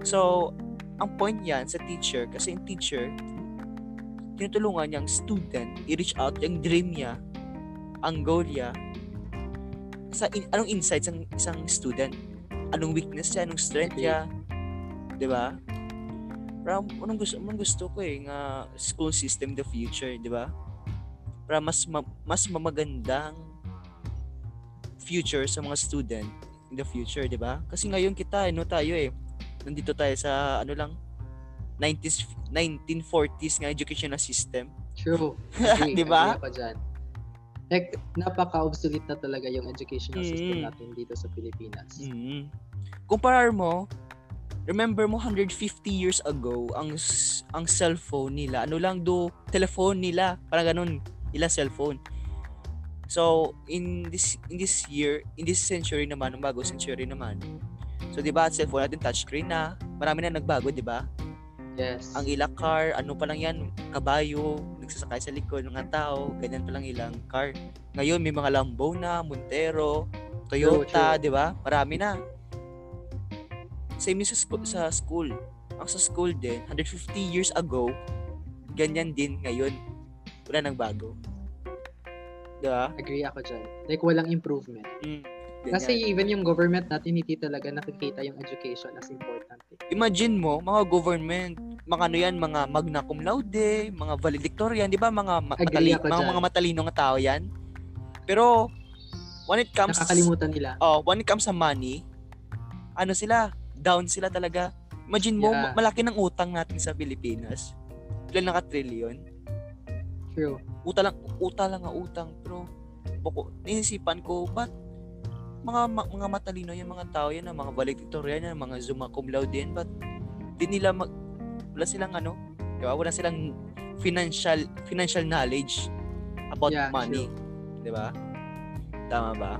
so ang point yan sa teacher kasi yung teacher tinutulungan niyang student i-reach out yung dream niya ang goal niya sa in, anong insights ng isang student? Anong weakness niya? Anong strength Okay. niya? Di ba para anong gusto anong gusto ko eh nga school system the future di ba para mas ma- mas mamagandang future sa mga student in the future di ba kasi ngayon kita ano tayo eh nandito tayo sa ano lang 90s 1940s nga educational system True. Di ba? Like, napaka-obsolete na talaga yung educational system Mm. natin dito sa Pilipinas. Mm. Kumparar mo, remember mo 150 years ago ang ang cellphone nila, ano lang do telephone nila, parang ganun, ila cellphone. So, in this in this year, in this century naman, ng bago century naman. So, 'di ba, cellphone natin touchscreen na. Marami na nagbago, 'di ba? Yes. Ang ila car, ano pa lang 'yan, kabayo, nagsasakay sa likod ng mga tao, ganyan pa lang ilang car. Ngayon may mga Lambo na, Montero, Toyota. 'di ba? Marami na. Same sa school, sa school. Ang sa school din, 150 years ago, ganyan din ngayon. Wala nang bago. 'Di ba? Agree ako dyan. Like, walang improvement. Mm, Kasi even yung government natin, hindi talaga nakikita yung education as important. Eh. imagine mo, mga government, mga ano yan, mga magna cum laude, mga valedictorian, di ba? Mga, ma- matali- mga, dyan. mga matalino nga tao yan. Pero, when it comes, Nakakalimutan nila. oh, when it comes sa money, ano sila, down sila talaga. Imagine mo, Yeah. ma- malaki ng utang natin sa Pilipinas. Ilan naka-trillion? True. Uta lang, uta lang nga utang. Pero, bako, naisipan ko, ba't mga ma- mga matalino yan, mga tao yan, mga valedictorian yan, mga Zuma cum laude yan, ba't di nila mag, wala silang ano, di ba? Wala silang financial financial knowledge about Yeah, money. Di ba? Tama ba?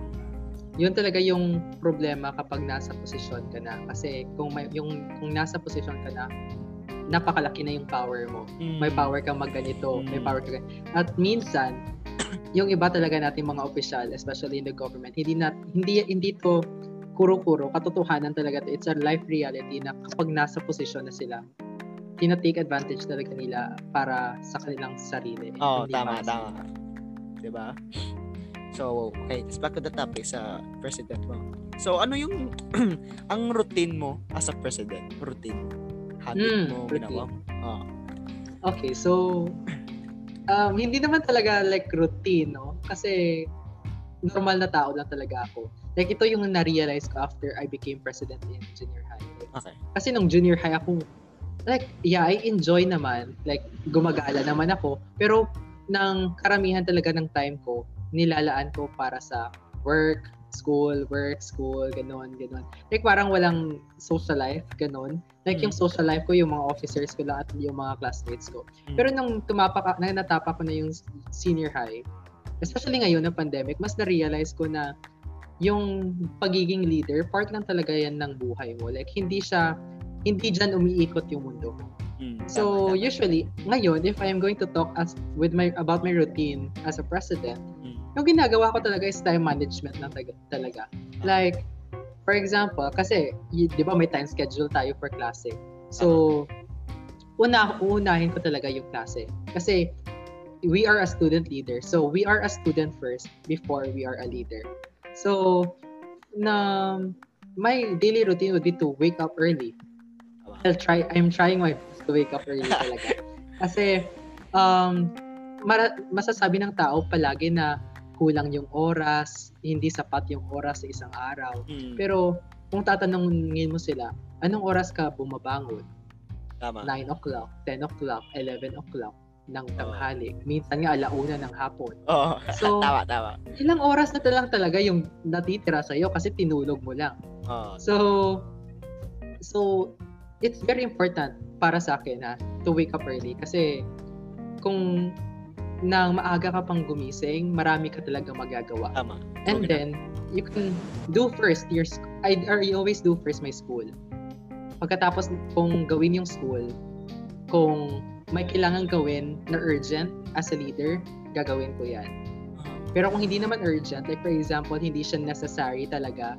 Yun talaga yung problema kapag nasa posisyon ka na. Kasi kung may, yung kung nasa posisyon ka na, napakalaki na yung power mo. May Mm. power kang magganito, may Mm. power ka At minsan, yung iba talaga nating mga opisyal, especially in the government, hindi na hindi hindi to kuro-kuro, katotohanan talaga to. It's a life reality na kapag nasa posisyon na sila, tina-take advantage talaga nila para sa kanilang sarili. Oo, Hindi tama, tama. Di ba? So, okay, let's back to the topic sa president mo. So, ano yung ang routine mo as a president? Routine. Habit Mm, mo, routine. ginawa mo. Ah. Okay, so um, hindi naman talaga like routine, no? Kasi normal na tao lang talaga ako. Like ito yung na-realize ko after I became president in junior high. Okay. Kasi nung junior high ako, like, yeah, I enjoy naman. Like, gumagala naman ako. Pero, ng karamihan talaga ng time ko, nilalaan ko para sa work, school, work, school, ganon, ganon. Like, parang walang social life, ganon. Like, Mm. yung social life ko, yung mga officers ko lang at yung mga classmates ko. Mm. Pero nung tumapak, na natapa ko na yung senior high, especially ngayon ng pandemic, mas na-realize ko na yung pagiging leader, part lang talaga yan ng buhay mo. Like, hindi siya, hindi dyan umiikot yung mundo mo. Mm, So, tama, tama. usually, ngayon, if I am going to talk as with my about my routine as a president. Yung ginagawa ko talaga is time management lang talaga. Like, for example, kasi, y- di ba may time schedule tayo for klase. So, una, uunahin ko talaga yung klase. Kasi, we are a student leader. So, we are a student first before we are a leader. So, na my daily routine would be to wake up early. I'll try, I'm trying my best to wake up early talaga. Kasi, um, mara- masasabi ng tao palagi na kulang yung oras, hindi sapat yung oras sa isang araw. Mm, Pero, kung tatanungin mo sila, anong oras ka bumabangon? tama. 9 o'clock, 10 o'clock, 11 o'clock ng tanghali. Minsan nga alauna ng hapon. Oo. So, tama, tama. ilang oras na lang talaga yung natitira sa'yo kasi tinulog mo lang. Oo. So, so it's very important para sa akin na to wake up early kasi kung nang maaga ka pang gumising, marami ka talaga magagawa. tama. And Okay. then, you can do first your, I, or I always do first my school. Pagkatapos kung gawin yung school, kung may kailangan gawin na urgent as a leader, gagawin ko yan. Pero kung hindi naman urgent, like for example, hindi siya necessary talaga,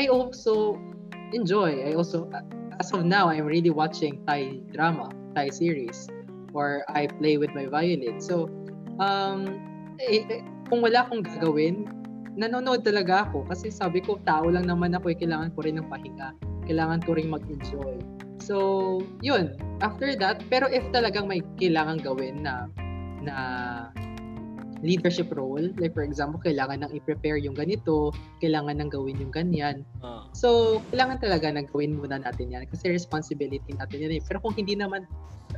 I also enjoy. I also, as of now, I'm really watching Thai drama, Thai series, or I play with my violin. So, um, eh, eh, kung wala akong gagawin, nanonood talaga ako kasi sabi ko, tao lang naman ako, eh, kailangan ko rin ng pahinga. Kailangan ko rin mag-enjoy. So, yun. After that, pero if talagang may kailangan gawin na na leadership role, like for example, kailangan nang i-prepare yung ganito, kailangan nang gawin yung ganyan. Uh, So, kailangan talaga na gawin muna natin yan kasi responsibility natin yan eh. Pero kung hindi naman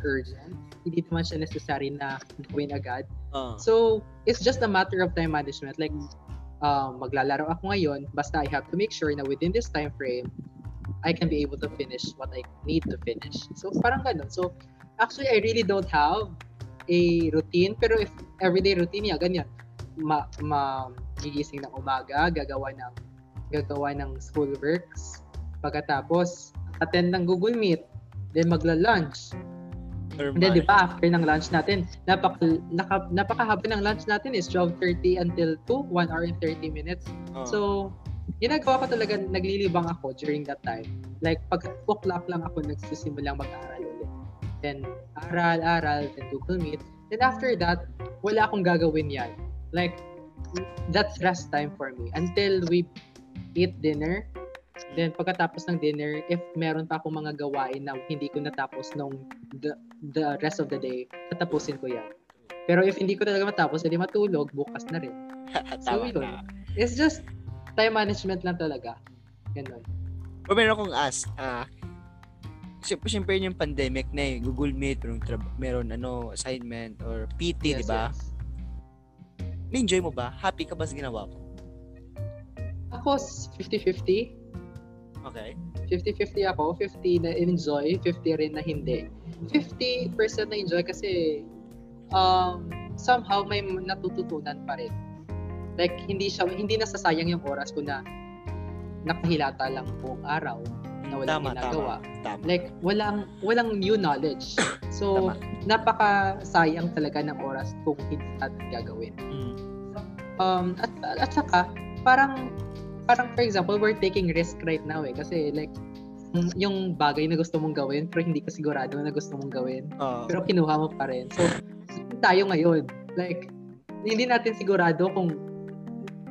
urgent, hindi naman siya necessary na gawin agad. uh, So, it's just a matter of time management. Like, um, maglalaro ako ngayon, basta I have to make sure na within this time frame, I can be able to finish what I need to finish. So, parang ganun. So, actually, I really don't have a routine. Pero if everyday routine niya, ganyan. Ma, ma, gigising ng umaga, gagawa ng gagawa ng school works. Pagkatapos, attend ng Google Meet. Then magla-lunch. Hindi, di ba, after ng lunch natin, napaka, naka, napakahaba ng lunch natin is 12.30 until 2, 1 hour and 30 minutes. Uh, So, ginagawa ko talaga, naglilibang ako during that time. Like, pag 2 o'clock lang ako nagsisimulang mag-aaral ulit. Then, aral, aral, then Google Meet. Then after that, wala akong gagawin yan. Like, that's rest time for me. Until we eat dinner, then pagkatapos ng dinner, if meron pa akong mga gawain na hindi ko natapos nung the, the rest of the day, tatapusin ko yan. Pero if hindi ko talaga matapos, edi matulog, bukas na rin. Tama yun. It's just time management lang talaga. Ganun. O meron akong ask, ah, siyempre, siyempre yung pandemic na eh, Google Meet, meron, meron ano, assignment or PT, di ba? yes. Na-enjoy mo ba? Happy ka ba sa ginawa mo? Ako, s- 50-50. Okay. 50-50 ako. 50 na enjoy, 50 rin na hindi. 50% na enjoy kasi um, somehow may natututunan pa rin. Like, hindi siya, hindi nasasayang yung oras ko na nakahilata lang buong araw na walang tama, ginagawa. tama. Tama. Like, walang, walang new knowledge. So, Tama. napaka-sayang talaga ng oras kung hindi natin gagawin. Mm. Um, at, at saka, parang, parang for example, we're taking risk right now eh. Kasi like, yung- bagay na gusto mong gawin, pero hindi ka sigurado na gusto mong gawin. Oo. Pero kinuha mo pa rin. So, tayo ngayon. Like, hindi natin sigurado kung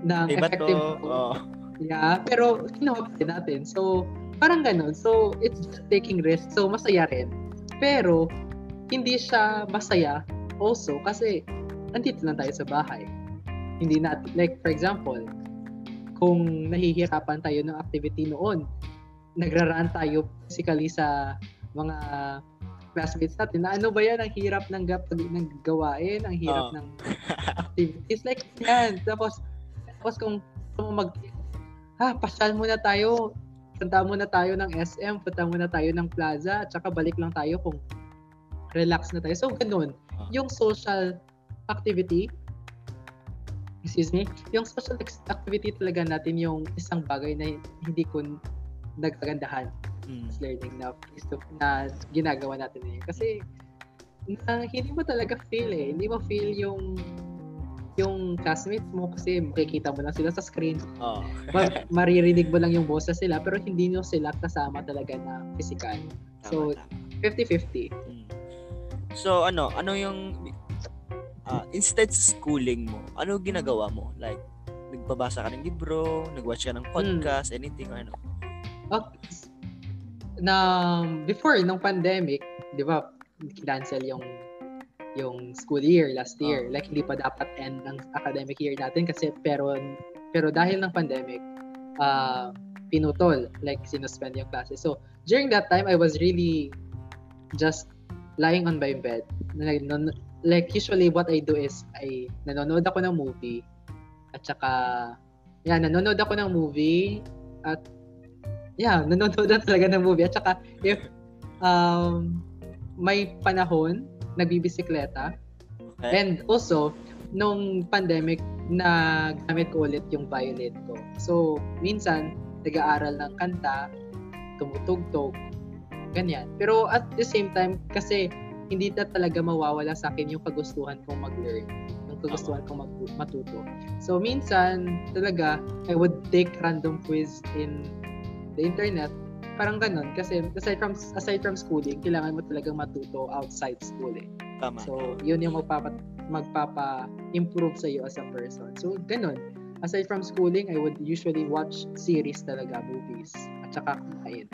to. effective Oo. Yeah, pero kinuha pa rin natin. So, parang ganun. So, it's just taking risk. So, masaya rin. Pero, hindi siya masaya also kasi andito lang tayo sa bahay. Hindi natin, like for example, kung nahihirapan tayo ng activity noon, nagraraan tayo physically sa mga classmates natin na ano ba yan, ang hirap ng, gap, ng gawain, ang hirap Oh. ng activities. Like, yan. Tapos, tapos kung gusto mo mag, ha, pasyal muna tayo, punta muna tayo ng SM, punta muna tayo ng plaza, at saka balik lang tayo kung relax na tayo. So, ganun. Ah. Yung social activity, excuse me, yung social activity talaga natin yung isang bagay na hindi ko nagagandahan Mm. learning na na ginagawa natin ngayon. Kasi na, hindi mo talaga feel eh. Hindi mo feel yung yung classmates mo kasi makikita mo lang sila sa screen. Oo. Ma- maririnig mo lang yung boses nila pero hindi nyo sila kasama talaga na physical. So, Tama, tama. 50-50. Mm. So, ano, ano yung ah, instead sa schooling mo, ano ginagawa mo? Like, nagbabasa ka ng libro, nagwatch ka ng podcast, anything or ano? Okay. Na before nung pandemic, 'di ba, cancel yung yung school year last year. Like hindi pa dapat end ng academic year natin kasi pero pero dahil ng pandemic, uh, pinutol, like sinuspend yung classes. So, during that time I was really just lying on my bed. Like, non- like usually what I do is I nanonood ako ng movie at saka yan, nanonood ako ng movie at yeah, nanonood na talaga ng movie. At saka, if um, may panahon, nagbibisikleta. Okay? And also, nung pandemic, na gamit ko ulit yung violin ko. So, minsan, nag-aaral ng kanta, tumutugtog, ganyan. Pero at the same time, kasi hindi na talaga mawawala sa akin yung kagustuhan kong mag-learn, yung kagustuhan kong mag- matuto. So minsan talaga I would take random quiz in the internet parang ganun kasi aside from aside from schooling kailangan mo talagang matuto outside school eh. Tama. So yun yung magpapa magpapa-improve sa iyo as a person. So ganun. Aside from schooling, I would usually watch series talaga, movies, at saka kumain.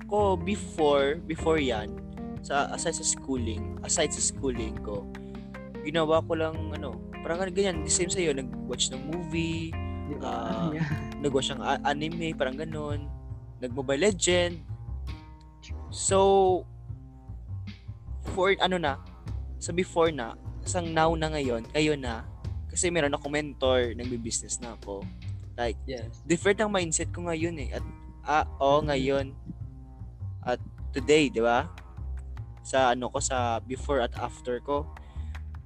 Ako, before, before yan, sa aside sa schooling, aside sa schooling ko, ginawa ko lang, ano, parang ganyan, the same sa'yo, nag-watch ng movie? Ah, yeah. nag-watch ng anime, parang ganun, nag-mobile legend. So, for, ano na, sa before na, sa now na ngayon, kayo na, kasi meron ako mentor, nagbi-business na ako. Like, Yes. different ang mindset ko ngayon eh. At, ah, oo, ngayon. At today, di ba? Sa ano ko, sa before at after ko.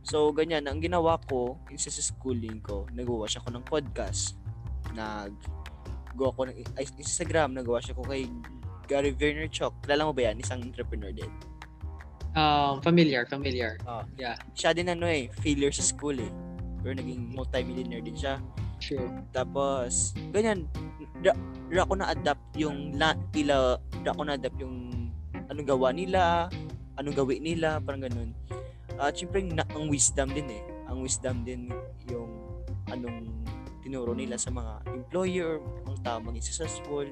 So, ganyan. Ang ginawa ko, isa sa schooling ko, nag-watch ako ng podcast. Nag, go ako ng Instagram, nag-watch ako kay Gary Vaynerchuk. Kilala mo ba yan? Isang entrepreneur din. Um, familiar, familiar. Ah. Yeah, Siya din ano eh, failure sa school eh. Pero naging multimillionaire din siya. sure. Tapos, ganyan, da, da ako na-adapt yung la, nila, da ako na-adapt yung anong gawa nila, anong gawi nila, parang ganun. At syempre, na, ang wisdom din eh. Ang wisdom din yung anong tinuro nila sa mga employer, ang tamang successful.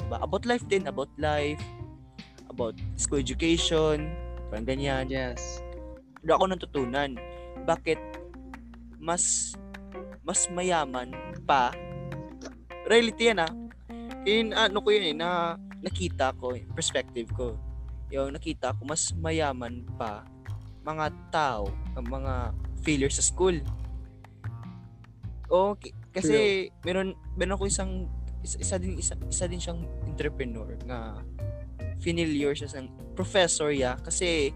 Diba? About life din, about life, about school education, parang ganyan Yes. doon ako natutunan. Bakit mas mas mayaman pa reality yan ah. In ano ko yun eh, na nakita ko, perspective ko. Yung nakita ko mas mayaman pa mga tao, ang mga failure sa school. Okay, kasi meron meron ako isang isa, isa din isa, isa din siyang entrepreneur nga familiar siya sa professor ya kasi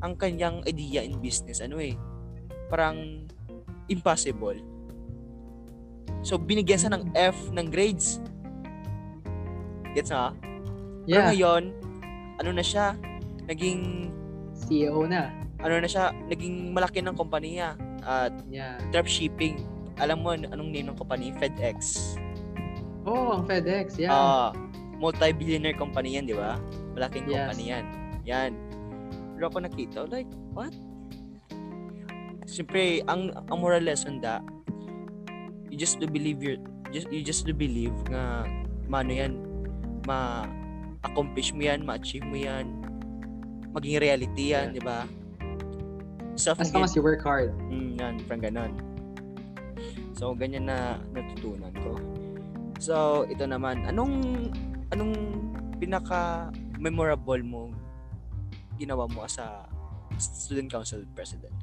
ang kanyang idea in business ano eh parang impossible. So binigyan siya ng F ng grades. Gets na pero Yeah, ngayon ano na siya naging CEO na. ano na siya naging malaki ng kompanya at Yeah. dropshipping alam mo anong name ng company FedEx Oh, ang FedEx, yeah. Ah, multi-billionaire company yan, di ba? Malaking Yes. company yan. Yan. Pero ako nakita, like, what? Siyempre, ang, ang moral lesson da, you just do believe your, just, you just do believe nga, mano yan, ma-accomplish mo yan, ma-achieve mo yan, maging reality yan, Yeah. di ba? Self As long as you work hard. Mm, yan, parang ganon. So, ganyan na natutunan ko. So, ito naman, anong anong pinaka memorable mo ginawa mo as a student council president?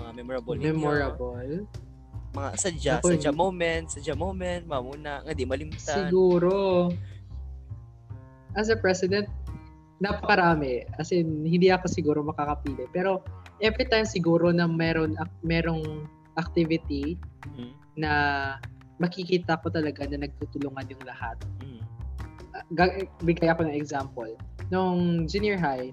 Mga memorable Memorable. mga sadya, Ako, sadya moment, sadya moment, mamuna, nga di malimutan. Siguro, as a president, napakarami. As in, hindi ako siguro makakapili. Pero, every time siguro na meron, merong activity Mm, na makikita ko talaga na nagtutulungan yung lahat. mm, Gag- bigay ako ng example. Nung junior high,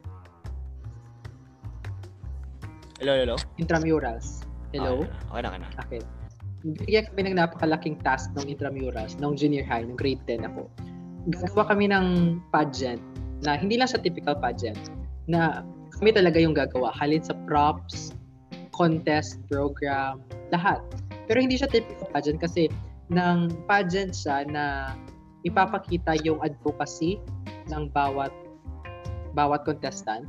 Hello, hello. intramurals. Hello? Okay na, okay na. Bakit? Bigyan kami ng napakalaking task ng intramurals nung junior high, nung grade 10 ako. Gagawa kami ng pageant na hindi lang siya typical pageant na kami talaga yung gagawa. Halin sa props, contest, program, lahat. Pero hindi siya typical pageant kasi ng pageant siya na ipapakita yung advocacy ng bawat bawat contestant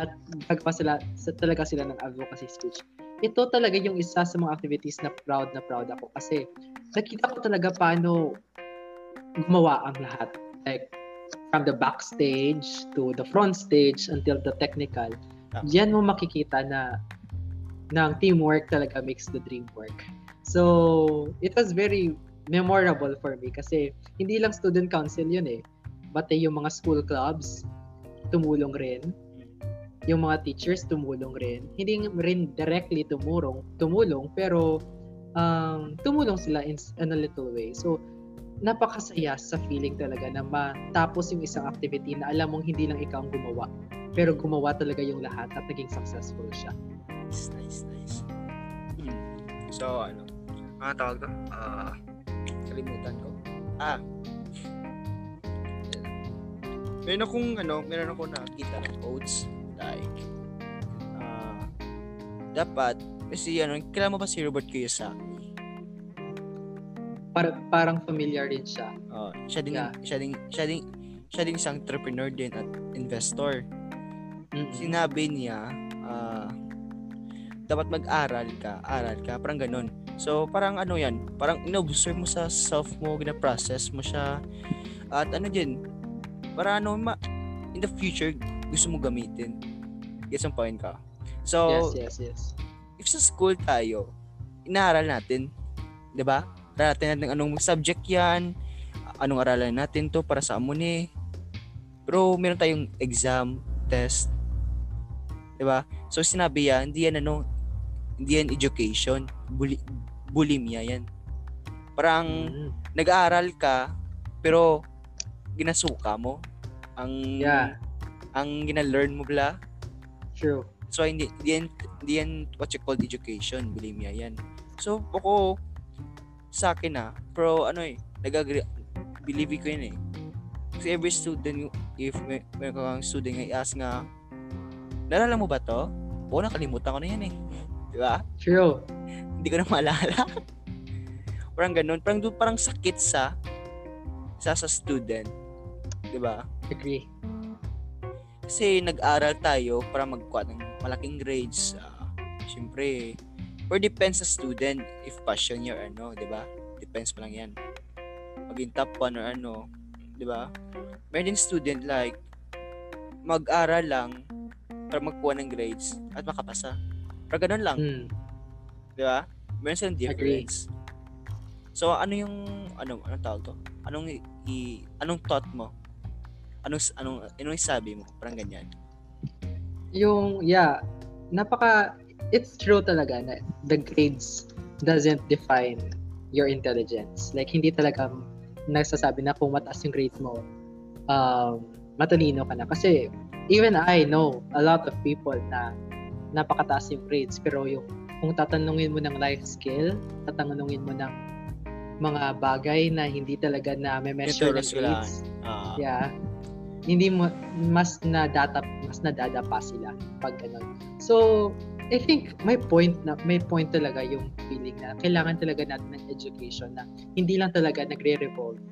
at gagawa sila sa, talaga sila ng advocacy speech ito talaga yung isa sa mga activities na proud na proud ako kasi nakita ko talaga paano gumawa ang lahat. Like, from the backstage to the front stage until the technical. Tama. Diyan mo makikita na ng teamwork talaga makes the dream work. So, it was very memorable for me kasi hindi lang student council yun eh. Pati yung mga school clubs, tumulong rin yung mga teachers tumulong rin. Hindi rin directly tumulong, tumulong pero um, tumulong sila in, in a little way. So, napakasaya sa feeling talaga na matapos yung isang activity na alam mong hindi lang ikaw ang gumawa. pero gumawa talaga yung lahat at naging successful siya. Nice, nice, nice. Hmm. So, ano? Ano tawag to? Ah, kalimutan ko. Ah. Meron akong, ano, meron akong nakita ng quotes. Like, ah, dapat, kasi ano, kailan mo ba si Robert Kiyosaki? Par- parang familiar din siya. Oh, siya din, Yeah. siya din, siya din, siya din isang entrepreneur din at investor. Mm-mm. sinabi niya, dapat mag-aral ka, aral ka, parang ganun. So, parang ano yan, parang in-observe mo sa self mo, gina-process mo siya, at ano din, para ano, ma- in the future, gusto mo gamitin. Gets ang point ka? So, yes, yes, yes. if sa school tayo, inaaral natin, 'di ba? Aral natin natin anong subject 'yan, anong aralan natin to para sa amuni. Pero meron tayong exam, test, 'di ba? So sinabi yan, hindi yan ano, hindi yan education, buli, bulimia yan. Parang Mm. nag-aaral ka pero ginasuka mo ang Yeah. ang gina-learn mo bla True. So, hindi, hindi, yan, hindi yan what you call education. Bulimia yan. So, ako, sa akin na, pero ano eh, nag-agree, believe ko yun eh. Kasi every student, if may, may kang student nga i-ask nga, nalala mo ba to? Oo, nakalimutan ko na yan eh. Di ba? True. Hindi ko na maalala. parang ganun. Parang, parang sakit sa, sa sa student. Di ba? Agree. Kasi nag-aral tayo para magkuha ng malaking grades. Uh, Siyempre, or depends sa student if passion niya or ano, di ba? Depends pa lang yan. Maging top 1 or ano, di ba? Meron din student like, mag-aral lang para magkuha ng grades at makapasa. Pero ganun lang, Mm. di ba? Meron silang difference. So, ano yung, ano, anong tawag to? Anong, i, anong thought mo? Anong, anong, anong sabi mo? Parang ganyan. Yung, yeah, napaka, it's true talaga na the grades doesn't define your intelligence. Like, hindi talaga nagsasabi na kung mataas yung grades mo, um, matalino ka na. Kasi, even I know a lot of people na napakataas yung grades, pero yung kung tatanungin mo ng life skill, tatanungin mo ng mga bagay na hindi talaga na may measure ng grades, Ah, Yeah. Hindi mo mas na data mas nadada pa sila pag ganun. So, I think may point na may point talaga yung feeling na kailangan talaga natin ng education na hindi lang talaga nagre-revolve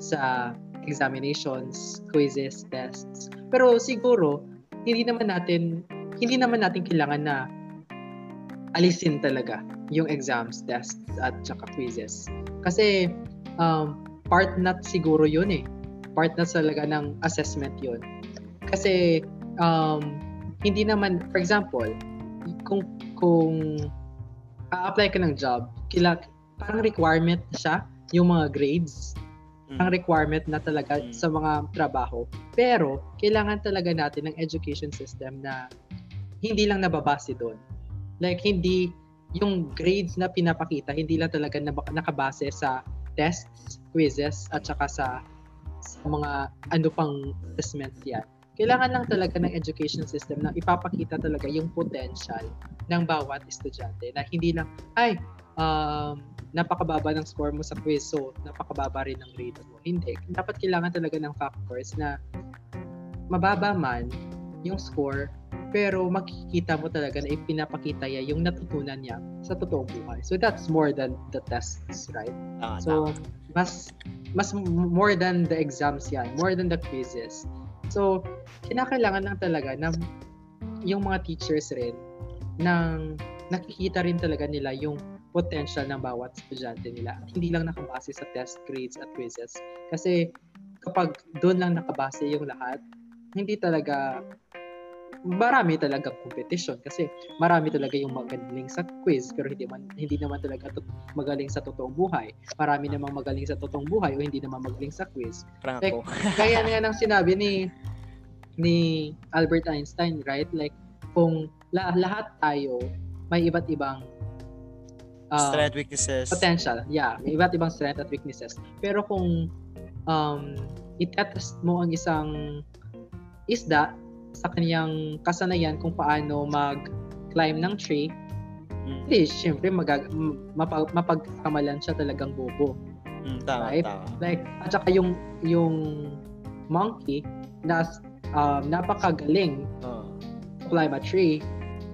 sa examinations, quizzes, tests. Pero siguro hindi naman natin hindi naman natin kailangan na alisin talaga yung exams, tests at saka quizzes. Kasi um, part na siguro yun eh part na talaga ng assessment yun. Kasi, um, hindi naman, for example, kung, kung a-apply ka ng job, kila, parang requirement na siya, yung mga grades, mm. ang requirement na talaga Mm. sa mga trabaho. Pero, kailangan talaga natin ng education system na hindi lang nababase doon. Like, hindi, yung grades na pinapakita, hindi lang talaga nakabase sa tests, quizzes, at saka sa sa mga ano pang assessment yan. Kailangan lang talaga ng education system na ipapakita talaga yung potential ng bawat estudyante na hindi lang, ay, um, napakababa ng score mo sa quiz, so napakababa rin ng grade mo. Hindi. Dapat kailangan talaga ng factors na mababa man yung score, pero makikita mo talaga na ipinapakita niya yung natutunan niya sa totoong buhay. So that's more than the tests, right? Tama, So, mas mas m- more than the exams yan, more than the quizzes. So, kinakailangan lang talaga na yung mga teachers rin nang nakikita rin talaga nila yung potential ng bawat estudyante nila. At hindi lang nakabase sa test grades at quizzes. Kasi kapag doon lang nakabase yung lahat, hindi talaga marami talaga competition kasi marami talaga yung magaling sa quiz pero hindi man hindi naman talaga to, magaling sa totoong buhay. Marami namang magaling sa totoong buhay o hindi naman magaling sa quiz. like. Kaya nga nang sinabi ni ni Albert Einstein, right? Like kung la, lahat tayo may iba't ibang uh, Strength, weaknesses. potential. Yeah, may iba't ibang strength at weaknesses. Pero kung um, itetest mo ang isang isda sa kanyang kasanayan kung paano mag-climb ng tree, Mm. hindi, syempre, magag- m- mapag- mapagkamalan siya talagang bobo. Mm, tama, Right? tama. Like, at saka yung, yung monkey na um, napakagaling Oo. climb a tree,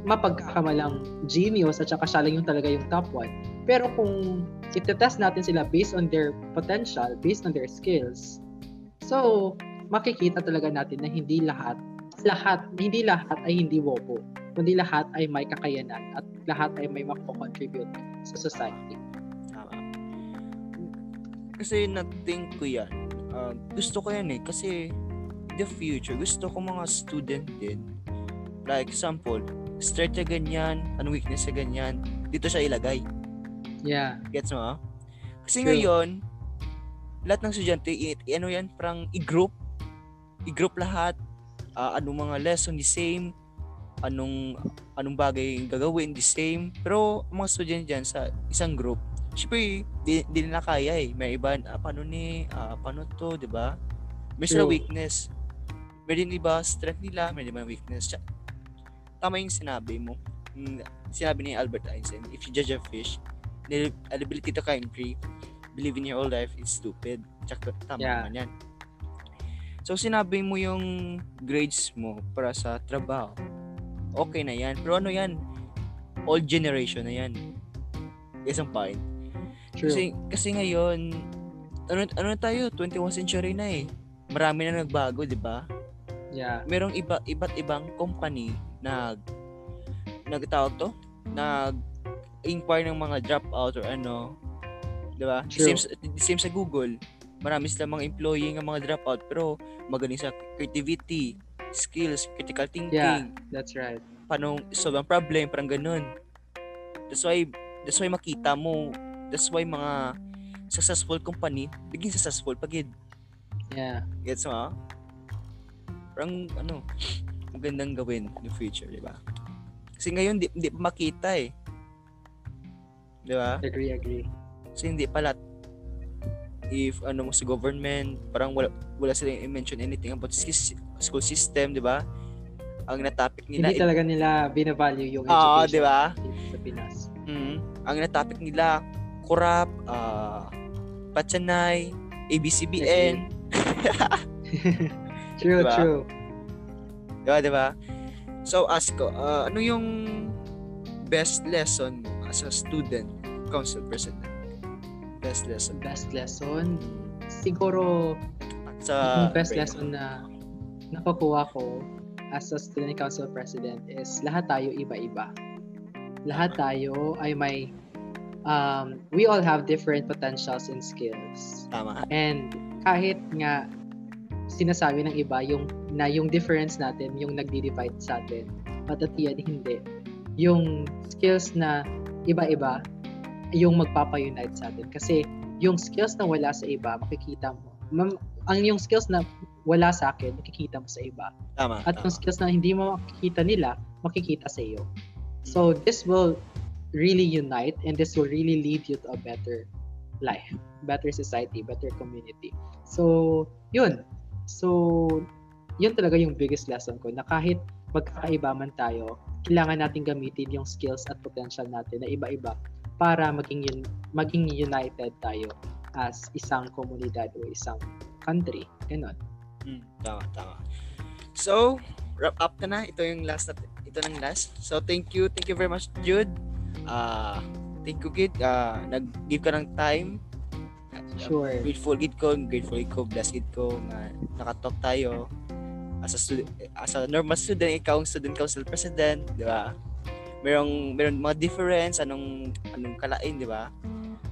mapagkakamalang genius at saka siya lang yung talaga yung top one. Pero kung itetest natin sila based on their potential, based on their skills, so makikita talaga natin na hindi lahat, lahat, hindi lahat ay hindi wobo, kundi lahat ay may kakayanan at lahat ay may mako-contribute sa society. Tama. Kasi na-think ko yan. Ah, gusto ko yan eh. Kasi the future, gusto ko mga student din. Like example, strength niya ganyan, anong weakness niya ganyan, dito siya ilagay. Yeah, Gets mo? Kasi True. ngayon, lahat ng estudyante, i- ano yan, parang i-group. I-group lahat. Ah, anong mga lesson, the same. Anong, anong bagay gagawin, the same. Pero, ang mga estudyante dyan sa isang group, syempre, di, di nila kaya eh. May iba, ah, paano ni, ah, paano to, di ba? May sila weakness. May din iba, strength nila, may din iba weakness. Tama yung sinabi mo. Yung Sinabi ni Albert Einstein, if you judge a fish, the ability to tree, believe in your whole life is stupid. Tsaka tama Yeah. naman yan. So sinabi mo yung grades mo para sa trabaho. Okay na yan. Pero ano yan? Old generation na yan. Isang point. true. Kasi, kasi ngayon, ano, ano na tayo? 21st century na eh. Marami na nagbago, di ba? yeah, merong iba iba't ibang company nag nagtawag to nag inquire ng mga dropout or ano 'di ba same sa- same sa Google marami silang mga employee ng mga dropout pero magaling sa creativity skills critical thinking Yeah. that's right. paano solve ang problem parang ganun that's why that's why makita mo that's why mga successful company biging successful pagid Yeah, Gets mo? Parang ano, magandang gawin in the future, di ba? Kasi ngayon, di, di makita eh. Di ba? agree, agree. Kasi hindi pa lahat if ano mo sa government, parang wala, wala silang i-mention anything about school system, di ba? Ang na-topic nila, Hindi talaga nila binavalue yung Oo, education di ba? sa Pinas. Mm, ang na-topic nila, kurap, ah, patsanay, ABCBN, True, Diba? true. Di ba, di ba? So, ask ko, ah, ano yung best lesson mo as a student council president? Best lesson. Best lesson, siguro Sa yung best grade lesson na nakukuha ko as a student council president is lahat tayo iba-iba. Lahat tayo ay may um, we all have different potentials and skills. Tama. And kahit nga sinasabi ng iba yung na yung difference natin yung nagdi-divide sa atin, but at the end hindi. Yung skills na iba-iba yung magpapa-unite sa atin kasi yung skills na wala sa iba makikita mo. Mam- ang yung skills na wala sa akin makikita mo sa iba. Tama. At yung tama. skills na hindi mo makikita nila, makikita sa iyo. So this will really unite and this will really lead you to a better life, better society, better community. So, yun. So, yun talaga yung biggest lesson ko na kahit magkakaiba man tayo, kailangan natin gamitin yung skills at potential natin na iba-iba para maging yun, maging united tayo as isang komunidad o isang country. Ganon. Mm, tama, tama. So, wrap up ka na. Ito yung last natin. Ito nang last. So, thank you. Thank you very much, Jude. Ah, thank you, Gid. Ah, nag-give ka ng time. Sure. Grateful gid ko, grateful gid ko, blessed gid ko nga nakatalk tayo as a as a normal student, ikaw ang student council president, di ba? Merong merong mga difference anong anong kalain, di ba?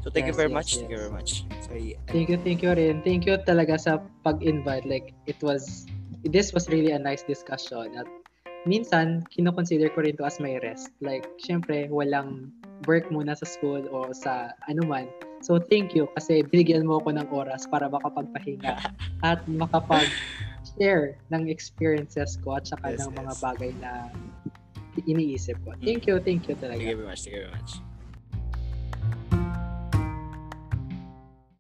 So thank you Yes, very yes, much. Thank you yes. very much. So yeah, Thank you, thank you rin. Thank you talaga sa pag-invite. Like, it was, this was really a nice discussion. At minsan, kinoconsider ko rin to as my rest. Like, syempre, walang work muna sa school o sa anuman. So, thank you kasi binigyan mo ako ng oras para makapagpahinga at makapag-share ng experiences ko at saka Yes, ng mga yes. bagay na iniisip ko. Thank you, thank you thank you very much. Thank you very much.